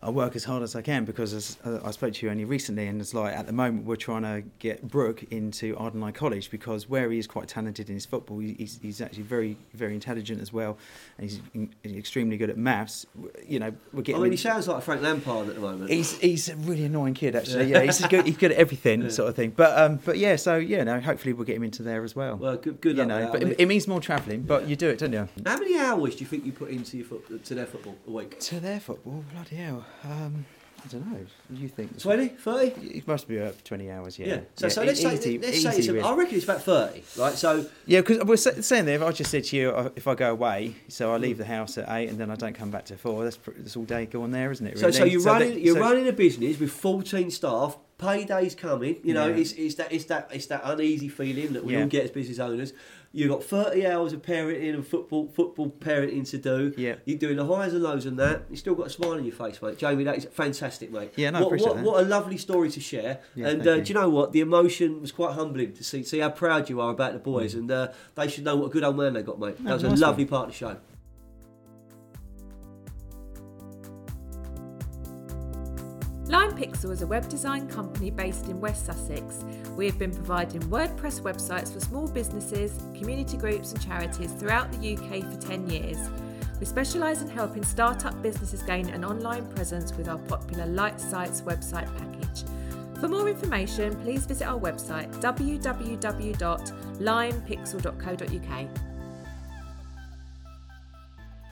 Speaker 2: I work as hard as I can because as, uh, I spoke to you only recently, and it's like at the moment we're trying to get Brooke into Ardingly College because where he is quite talented in his football, he's, he's actually very, very intelligent as well, and he's in- extremely good at maths. You know, we're getting.
Speaker 1: I mean, he sounds like Frank Lampard at the moment.
Speaker 2: He's he's a really annoying kid actually. Yeah, he's good. He's good at everything, sort of thing. But um, but yeah. So yeah, no. Hopefully we'll get him into there as well.
Speaker 1: well, good, good
Speaker 2: you
Speaker 1: luck.
Speaker 2: know,
Speaker 1: that.
Speaker 2: but
Speaker 1: I mean,
Speaker 2: it, it means more travelling. But you do it, don't you?
Speaker 1: how many hours do you think you put into your foot, to their football a week?
Speaker 2: To their football, bloody hell. Um, I don't know. You think
Speaker 1: 20, 30?
Speaker 2: It must be about twenty hours. Yeah.
Speaker 1: Yeah. So, so
Speaker 2: e-
Speaker 1: let's say, let's say it's,
Speaker 2: really.
Speaker 1: I reckon it's about 30, right? So,
Speaker 2: Yeah, because we're saying there. If I just said to you, uh, if I go away, so I leave the house at eight and then I don't come back till four. That's that's all day going there, isn't it?
Speaker 1: so, so you're
Speaker 2: that-
Speaker 1: running, you're
Speaker 2: so-
Speaker 1: running a business with 14 staff. Payday's coming. You know,
Speaker 2: Yeah.
Speaker 1: it's, it's that it's that it's that uneasy feeling that we
Speaker 2: Yeah.
Speaker 1: all get as business owners. You've got 30 hours of parenting and football football parenting to do.
Speaker 2: Yeah.
Speaker 1: You're doing the highs and lows on that. You've still got a smile on your face, mate. Jamie, that is fantastic, mate.
Speaker 2: Yeah, no, I
Speaker 1: what,
Speaker 2: appreciate
Speaker 1: what,
Speaker 2: that.
Speaker 1: what a lovely story to share.
Speaker 2: Yeah,
Speaker 1: and
Speaker 2: thank
Speaker 1: uh,
Speaker 2: you.
Speaker 1: do you know what? The emotion was quite humbling to see see how proud you are about the boys,
Speaker 2: Mm.
Speaker 1: and uh, they should know what a good old man they got, mate. That
Speaker 2: Oh,
Speaker 1: was a lovely
Speaker 2: one.
Speaker 1: part of the show.
Speaker 4: Lime Pixel is a web design company based in West Sussex. We have been providing WordPress websites for small businesses, community groups, and charities throughout the UK for 10 years. We specialise in helping startup businesses gain an online presence with our popular Light Sites website package. For more information, please visit our website www.limepixel.co.uk.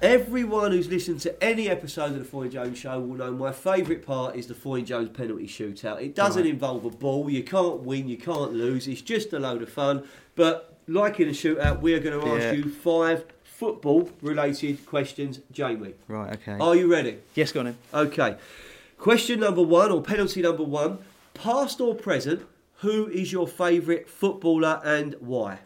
Speaker 1: Everyone who's listened to any episode of the Foyne Jones Show will know my favourite part is the Foyne Jones penalty shootout. It doesn't
Speaker 2: Right.
Speaker 1: involve a ball. You can't win. You can't lose. It's just a load of fun. But like in a shootout, we're going to ask
Speaker 2: Yeah.
Speaker 1: you five football-related questions, Jamie.
Speaker 2: Right. Okay.
Speaker 1: Are you ready?
Speaker 2: yes, go on then.
Speaker 1: Okay. Question number one, or penalty number one: past or present? Who is your favourite footballer and why?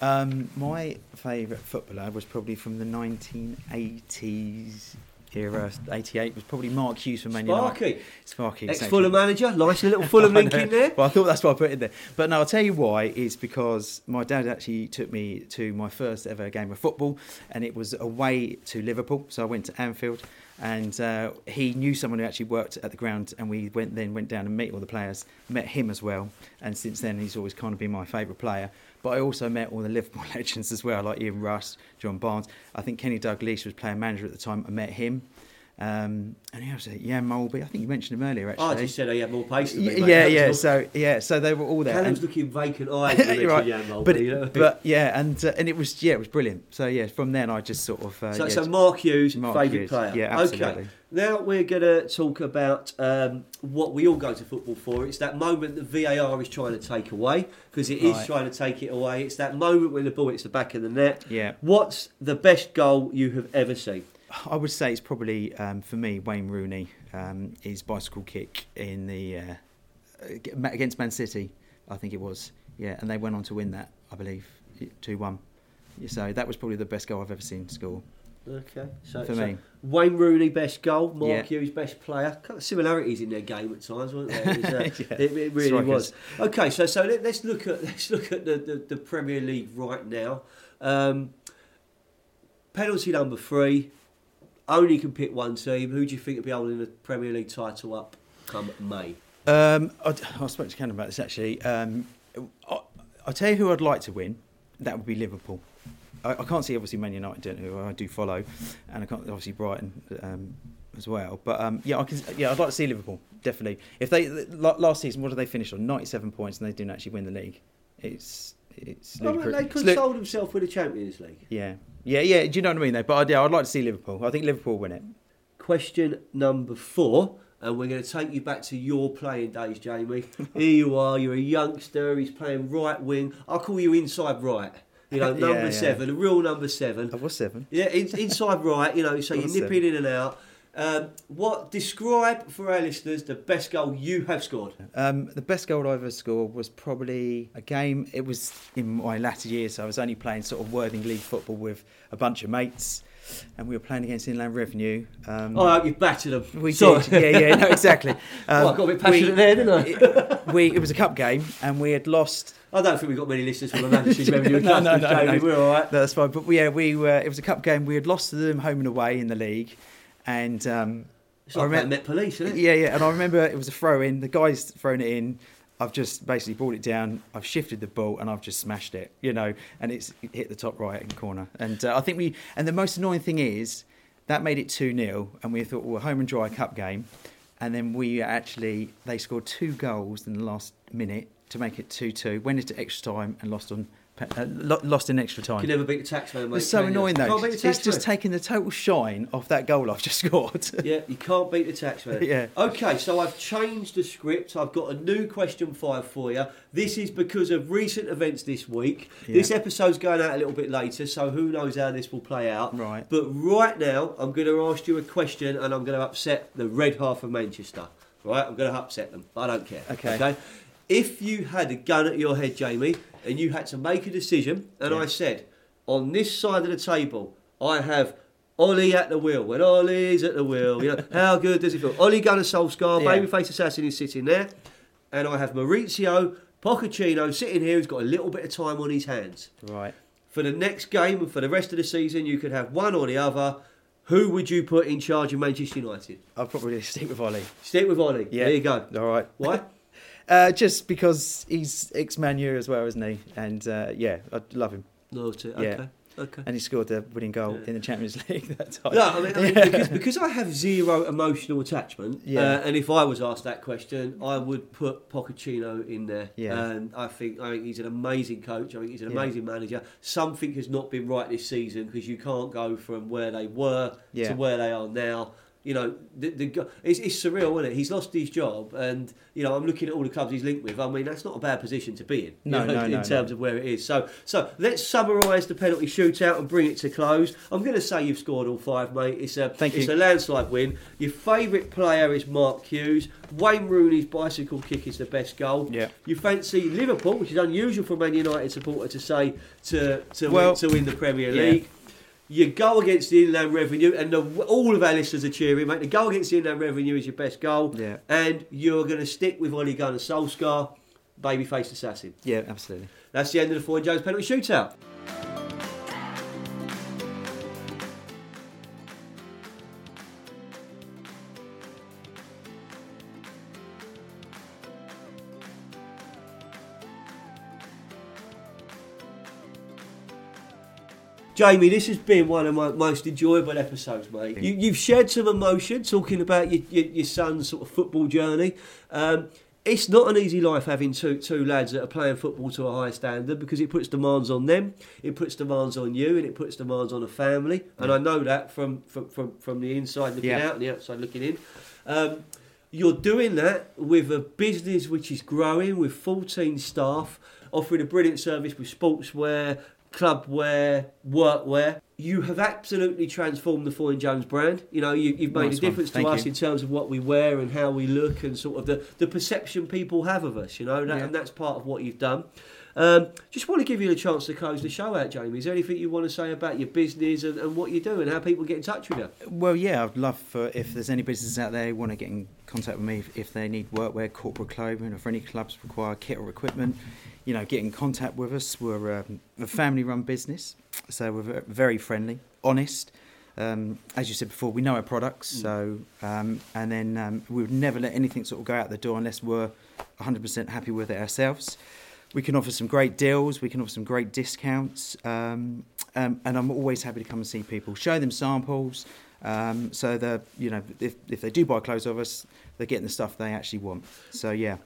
Speaker 2: Um, my favourite footballer was probably from the 1980s era. 88 was probably Mark Hughes from Man United.
Speaker 1: Sparky,
Speaker 2: Sparky.
Speaker 1: ex-Fulham manager. Nice little Fulham link in there.
Speaker 2: Well, I thought that's why I put it in there. But no, I'll tell you why. It's because my dad actually took me to my first ever game of football, and it was away to Liverpool. So I went to Anfield, and uh, he knew someone who actually worked at the ground, and we went then went down and met all the players. Met him as well, and since then he's always kind of been my favourite player. But I also met all the Liverpool legends as well, like Ian Rush, John Barnes. I think Kenny Dalglish was playing manager at the time. I met him. Um, and who else? Jan Molby. I think you mentioned him earlier. Actually,
Speaker 1: I just said he had more pace than me. Mate.
Speaker 2: yeah, yeah.
Speaker 1: all.
Speaker 2: So yeah, so they were all there.
Speaker 1: Callum's
Speaker 2: And-
Speaker 1: looking vacant eyes when they
Speaker 2: You're right.
Speaker 1: Jan Molby,
Speaker 2: but,
Speaker 1: you know?
Speaker 2: but yeah, and uh, and it was yeah, it was brilliant. So yeah, from then I just sort of uh,
Speaker 1: so,
Speaker 2: yeah,
Speaker 1: so Mark Hughes,
Speaker 2: Mark
Speaker 1: favourite
Speaker 2: Hughes.
Speaker 1: player.
Speaker 2: Yeah,
Speaker 1: Okay. Now we're going to talk about um, what we all go to football for. It's that moment that VAR is trying to take away because it is
Speaker 2: Right.
Speaker 1: trying to take it away. It's that moment when the ball hits the back of the net.
Speaker 2: Yeah.
Speaker 1: What's the best goal you have ever seen?
Speaker 2: I would say it's probably um, for me Wayne Rooney. Um, his bicycle kick in the uh, against Man City, I think it was. Yeah, and they went on to win that, I believe, two one. So that was probably the best goal I've ever seen score.
Speaker 1: Okay, so,
Speaker 2: For
Speaker 1: so
Speaker 2: me.
Speaker 1: Wayne Rooney best goal, Mark
Speaker 2: Yeah.
Speaker 1: Hughes best player. Kind of similarities in their game at times, weren't there? It, was, uh,
Speaker 2: Yeah.
Speaker 1: it, it really
Speaker 2: Strikers.
Speaker 1: was. Okay, so so let, us look at let's look at the, the, the Premier League right now. Um, penalty number three. Only can pick one team. Who do you think will be holding the Premier League title up come May?
Speaker 2: Um, I, I spoke to Ken about this actually. Um, I, I'll tell you who I'd like to win. That would be Liverpool. I, I can't see obviously Man United, who I do follow, and I can't obviously Brighton um, as well. But um, yeah, I can. Yeah, I'd like to see Liverpool definitely. If they last season, what did they finish on? Ninety-seven points, and they didn't actually win the league. It's it's
Speaker 1: Oh,
Speaker 2: ludicrous.
Speaker 1: they
Speaker 2: It's
Speaker 1: could
Speaker 2: lu-
Speaker 1: sold themselves with the Champions League.
Speaker 2: yeah, yeah, yeah. Do you know what I mean? Though, but yeah, I'd like to see Liverpool. I think Liverpool win it.
Speaker 1: Question number four, and we're going to take you back to your playing days, Jamie. Here you are, you're a youngster, he's playing right wing. I'll call you inside right. You know, number
Speaker 2: yeah.
Speaker 1: seven, a real number seven.
Speaker 2: I was seven.
Speaker 1: Yeah, in, inside right, you know, so you're
Speaker 2: What's
Speaker 1: nipping in and out. Um, what describe for our listeners the best goal you have scored?
Speaker 2: Um, the best goal I've ever scored was probably a game. It was in my latter years. So I was only playing sort of Worthing League football with a bunch of mates, and we were playing against Inland Revenue. Um,
Speaker 1: Oh, you battered them.
Speaker 2: we
Speaker 1: Sorry.
Speaker 2: did, yeah, yeah, no, exactly.
Speaker 1: Oh, I got a bit passionate there, didn't I?
Speaker 2: It, we, it was a cup game, and we had lost.
Speaker 1: I don't think we've got many listeners from the Manchester Revenue
Speaker 2: No, no, no, no.
Speaker 1: We're all right.
Speaker 2: No, that's fine. But yeah, we were. It was a cup game. We had lost to them home and away in the league, and um,
Speaker 1: It's
Speaker 2: I
Speaker 1: like
Speaker 2: remem-
Speaker 1: playing Met Police, isn't it?
Speaker 2: Yeah, yeah, and I remember it was a throw in. The guy's thrown it in. I've just basically brought it down. I've shifted the ball and I've just smashed it, you know, and it's hit the top right hand corner. And uh, I think we. And the most annoying thing is that made it two 0 and we thought, well, home and dry cup game, and then we actually they scored two goals in the last minute to make it two two. Went into extra time and lost on uh, lost in extra time.
Speaker 1: You can never beat the taxman, mate.
Speaker 2: It's so
Speaker 1: you?
Speaker 2: annoying though.
Speaker 1: Can't beat the
Speaker 2: It's just taking the total shine off that goal I've just scored.
Speaker 1: Yeah, you can't beat the taxman.
Speaker 2: Yeah.
Speaker 1: Okay, so I've changed the script. I've got a new question five for you. This is because of recent events this week.
Speaker 2: Yeah.
Speaker 1: This episode's going out a little bit later, so who knows how this will play out.
Speaker 2: Right.
Speaker 1: But right now, I'm going to ask you a question, and I'm going to upset the red half of Manchester. Right, I'm going to upset them. I don't care.
Speaker 2: Okay.
Speaker 1: Okay. If you had a gun at your head, Jamie, and you had to make a decision, and
Speaker 2: Yeah.
Speaker 1: I said, on this side of the table, I have Ollie at the wheel. When Ollie's at the wheel, you know, how good does it feel? Ole Gunnar Solskjaer,
Speaker 2: Yeah.
Speaker 1: babyface assassin is sitting there, and I have Mauricio Pochettino sitting here who's got a little bit of time on his hands.
Speaker 2: right.
Speaker 1: For the next game and for the rest of the season, you could have one or the other. Who would you put in charge of Manchester United?
Speaker 2: I'd probably stick with Ollie.
Speaker 1: Stick with Ollie.
Speaker 2: Yeah.
Speaker 1: There you go.
Speaker 2: All right.
Speaker 1: Why?
Speaker 2: Uh, just because he's ex Man U as well, isn't he? And uh, yeah, I love him.
Speaker 1: Loyalty.
Speaker 2: Yeah.
Speaker 1: Okay. Okay.
Speaker 2: And he scored the winning goal
Speaker 1: Yeah.
Speaker 2: in the Champions League that time.
Speaker 1: No, I mean, I mean because, because I have zero emotional attachment,
Speaker 2: Yeah.
Speaker 1: uh, and if I was asked that question, I would put Pochettino in there.
Speaker 2: Yeah.
Speaker 1: And I think I think he's an amazing coach. I think he's an
Speaker 2: Yeah.
Speaker 1: amazing manager. Something has not been right this season because you can't go from where they were
Speaker 2: Yeah.
Speaker 1: to where they are now. You know, the, the it's, it's surreal, isn't it? He's lost his job, and you know, I'm looking at all the clubs he's linked with. I mean, that's not a bad position to be in. you know,
Speaker 2: no,
Speaker 1: in
Speaker 2: no,
Speaker 1: terms
Speaker 2: no.
Speaker 1: of where it is. So, so let's summarise the penalty shootout and bring it to close. I'm going to say you've scored all five, mate. It's a
Speaker 2: Thank
Speaker 1: it's
Speaker 2: you.
Speaker 1: a landslide win. Your favourite player is Mark Hughes. Wayne Rooney's bicycle kick is the best goal.
Speaker 2: Yeah.
Speaker 1: You fancy Liverpool, which is unusual for a Man United supporter to say to to
Speaker 2: Well,
Speaker 1: win, to win the Premier
Speaker 2: yeah.
Speaker 1: You go against the Inland Revenue, and the, all of our listeners are cheering, mate. The goal against the Inland Revenue is your best goal.
Speaker 2: Yeah.
Speaker 1: And you're going to stick with Ole Gunnar Solskjaer, babyface assassin.
Speaker 2: Yeah, absolutely.
Speaker 1: That's the end of the Foyne Jones penalty shootout. Jamie, this has been one of my most enjoyable episodes, mate. You, you've shared some emotion talking about your, your, your son's sort of football journey. Um, it's not an easy life having two two lads that are playing football to a high standard because it puts demands on them, it puts demands on you, and it puts demands on a family. And I know that from from, from, from the inside looking
Speaker 2: Yeah.
Speaker 1: out and the outside looking in. Um, you're doing that with a business which is growing with 14 staff, offering a brilliant service with sportswear, clubwear, workwear. You have absolutely transformed the Foyne Jones brand. You know, you, you've made
Speaker 2: Nice
Speaker 1: a difference to us
Speaker 2: you.
Speaker 1: in terms of what we wear and how we look and sort of the, the perception people have of us, you know, that,
Speaker 2: Yeah.
Speaker 1: and that's part of what you've done. Um, just want to give you a chance to close the show out, Jamie. Is there anything you want to say about your business and, and what you do and how people get in touch with you?
Speaker 2: Well, yeah, I'd love for if there's any businesses out there who want to get in contact with me if, if they need workwear, corporate clothing, or if any clubs require kit or equipment, you know, get in contact with us. We're um, a family-run business, so we're very friendly, honest. Um, as you said before, we know our products, so um, and then um, we would never let anything sort of go out the door unless we're 100% happy with it ourselves. We can offer some great deals. We can offer some great discounts, um, um, and I'm always happy to come and see people, show them samples, um, so that you know if if they do buy clothes of us, they're getting the stuff they actually want. So yeah,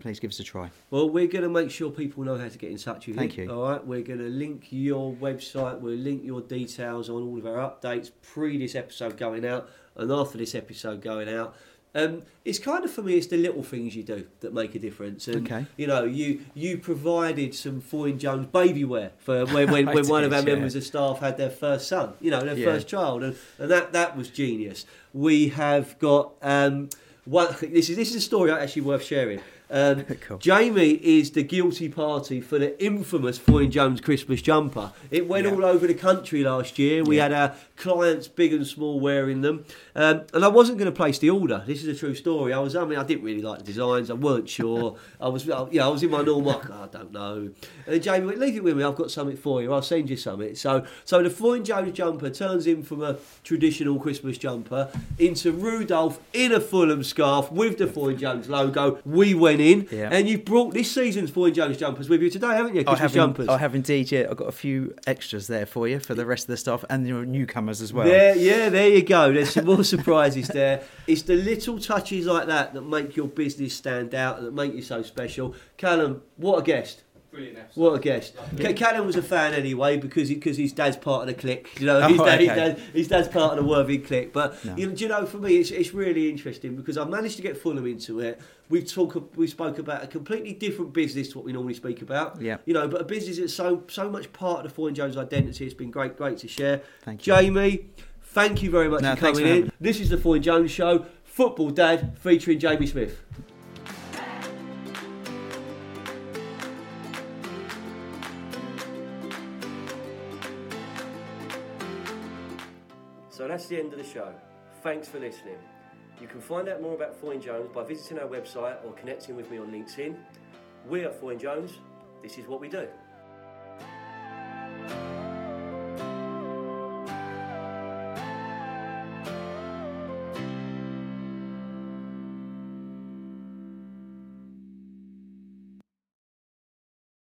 Speaker 2: please give us a try.
Speaker 1: Well, we're going to make sure people know how to get in touch with
Speaker 2: Thank
Speaker 1: you.
Speaker 2: you.
Speaker 1: All right, we're going to link your website. We'll link your details on all of our updates pre this episode going out and after this episode going out. Um, it's kind of for me, it's the little things you do that make a difference. And,
Speaker 2: Okay.
Speaker 1: You know, you you provided some Foyne Jones baby wear for when when, when one of our
Speaker 2: yeah.
Speaker 1: members of staff had their first son. You know, their
Speaker 2: Yeah.
Speaker 1: first child, and, and that that was genius. We have got um, one. This is this is a story actually worth sharing. Um,
Speaker 2: Cool.
Speaker 1: Jamie is the guilty party for the infamous Foyne Jones Christmas jumper. It went
Speaker 2: Yeah.
Speaker 1: all over the country last year. We
Speaker 2: Yeah.
Speaker 1: had our clients, big and small, wearing them. Um, and I wasn't going to place the order. This is a true story. I was, I mean, I didn't really like the designs. I weren't sure. I was, I- yeah, I was in my normal. I don't know. And Jamie went, leave it with me. I've got something for you. I'll send you something. So, so the Foyne Jones jumper turns in from a traditional Christmas jumper into Rudolph in a Fulham scarf with the Foyne Jones logo. We went in,
Speaker 2: Yeah.
Speaker 1: and you've brought this season's Foyne Jones jumpers with you today, haven't you?
Speaker 2: I
Speaker 1: Christmas
Speaker 2: have, in- I have indeed. Yeah, I've got a few extras there for you for the rest of the staff and your newcomers as well.
Speaker 1: There, yeah, there you go. There's some more surprises there. It's the little touches like that that make your business stand out that make you so special. Callum, what a guest!
Speaker 5: Brilliant episode.
Speaker 1: What a guest! Ca- Callum was a fan anyway because he, because his dad's part of the clique. You know, oh, his,
Speaker 2: Oh,
Speaker 1: dad, his, dad, his dad's part of the Worthing clique. But
Speaker 2: No.
Speaker 1: you know, do you know, for me, it's, it's really interesting because I managed to get Fulham into it. We talk, we spoke about a completely different business to what we normally speak about.
Speaker 2: Yeah.
Speaker 1: You know, but a business that's so so much part of the Foyne Jones identity. It's been great, great to share.
Speaker 2: Thank you.
Speaker 1: Jamie, thank you very much
Speaker 2: No,
Speaker 1: for coming
Speaker 2: for
Speaker 1: in.
Speaker 2: having
Speaker 1: This is the Foyne Jones Show, Football Dad, featuring Jamie Smith. So that's the end of the show. Thanks for listening. You can find out more about Foyne Jones by visiting our website or connecting with me on LinkedIn. We are Foyne Jones. This is what we do.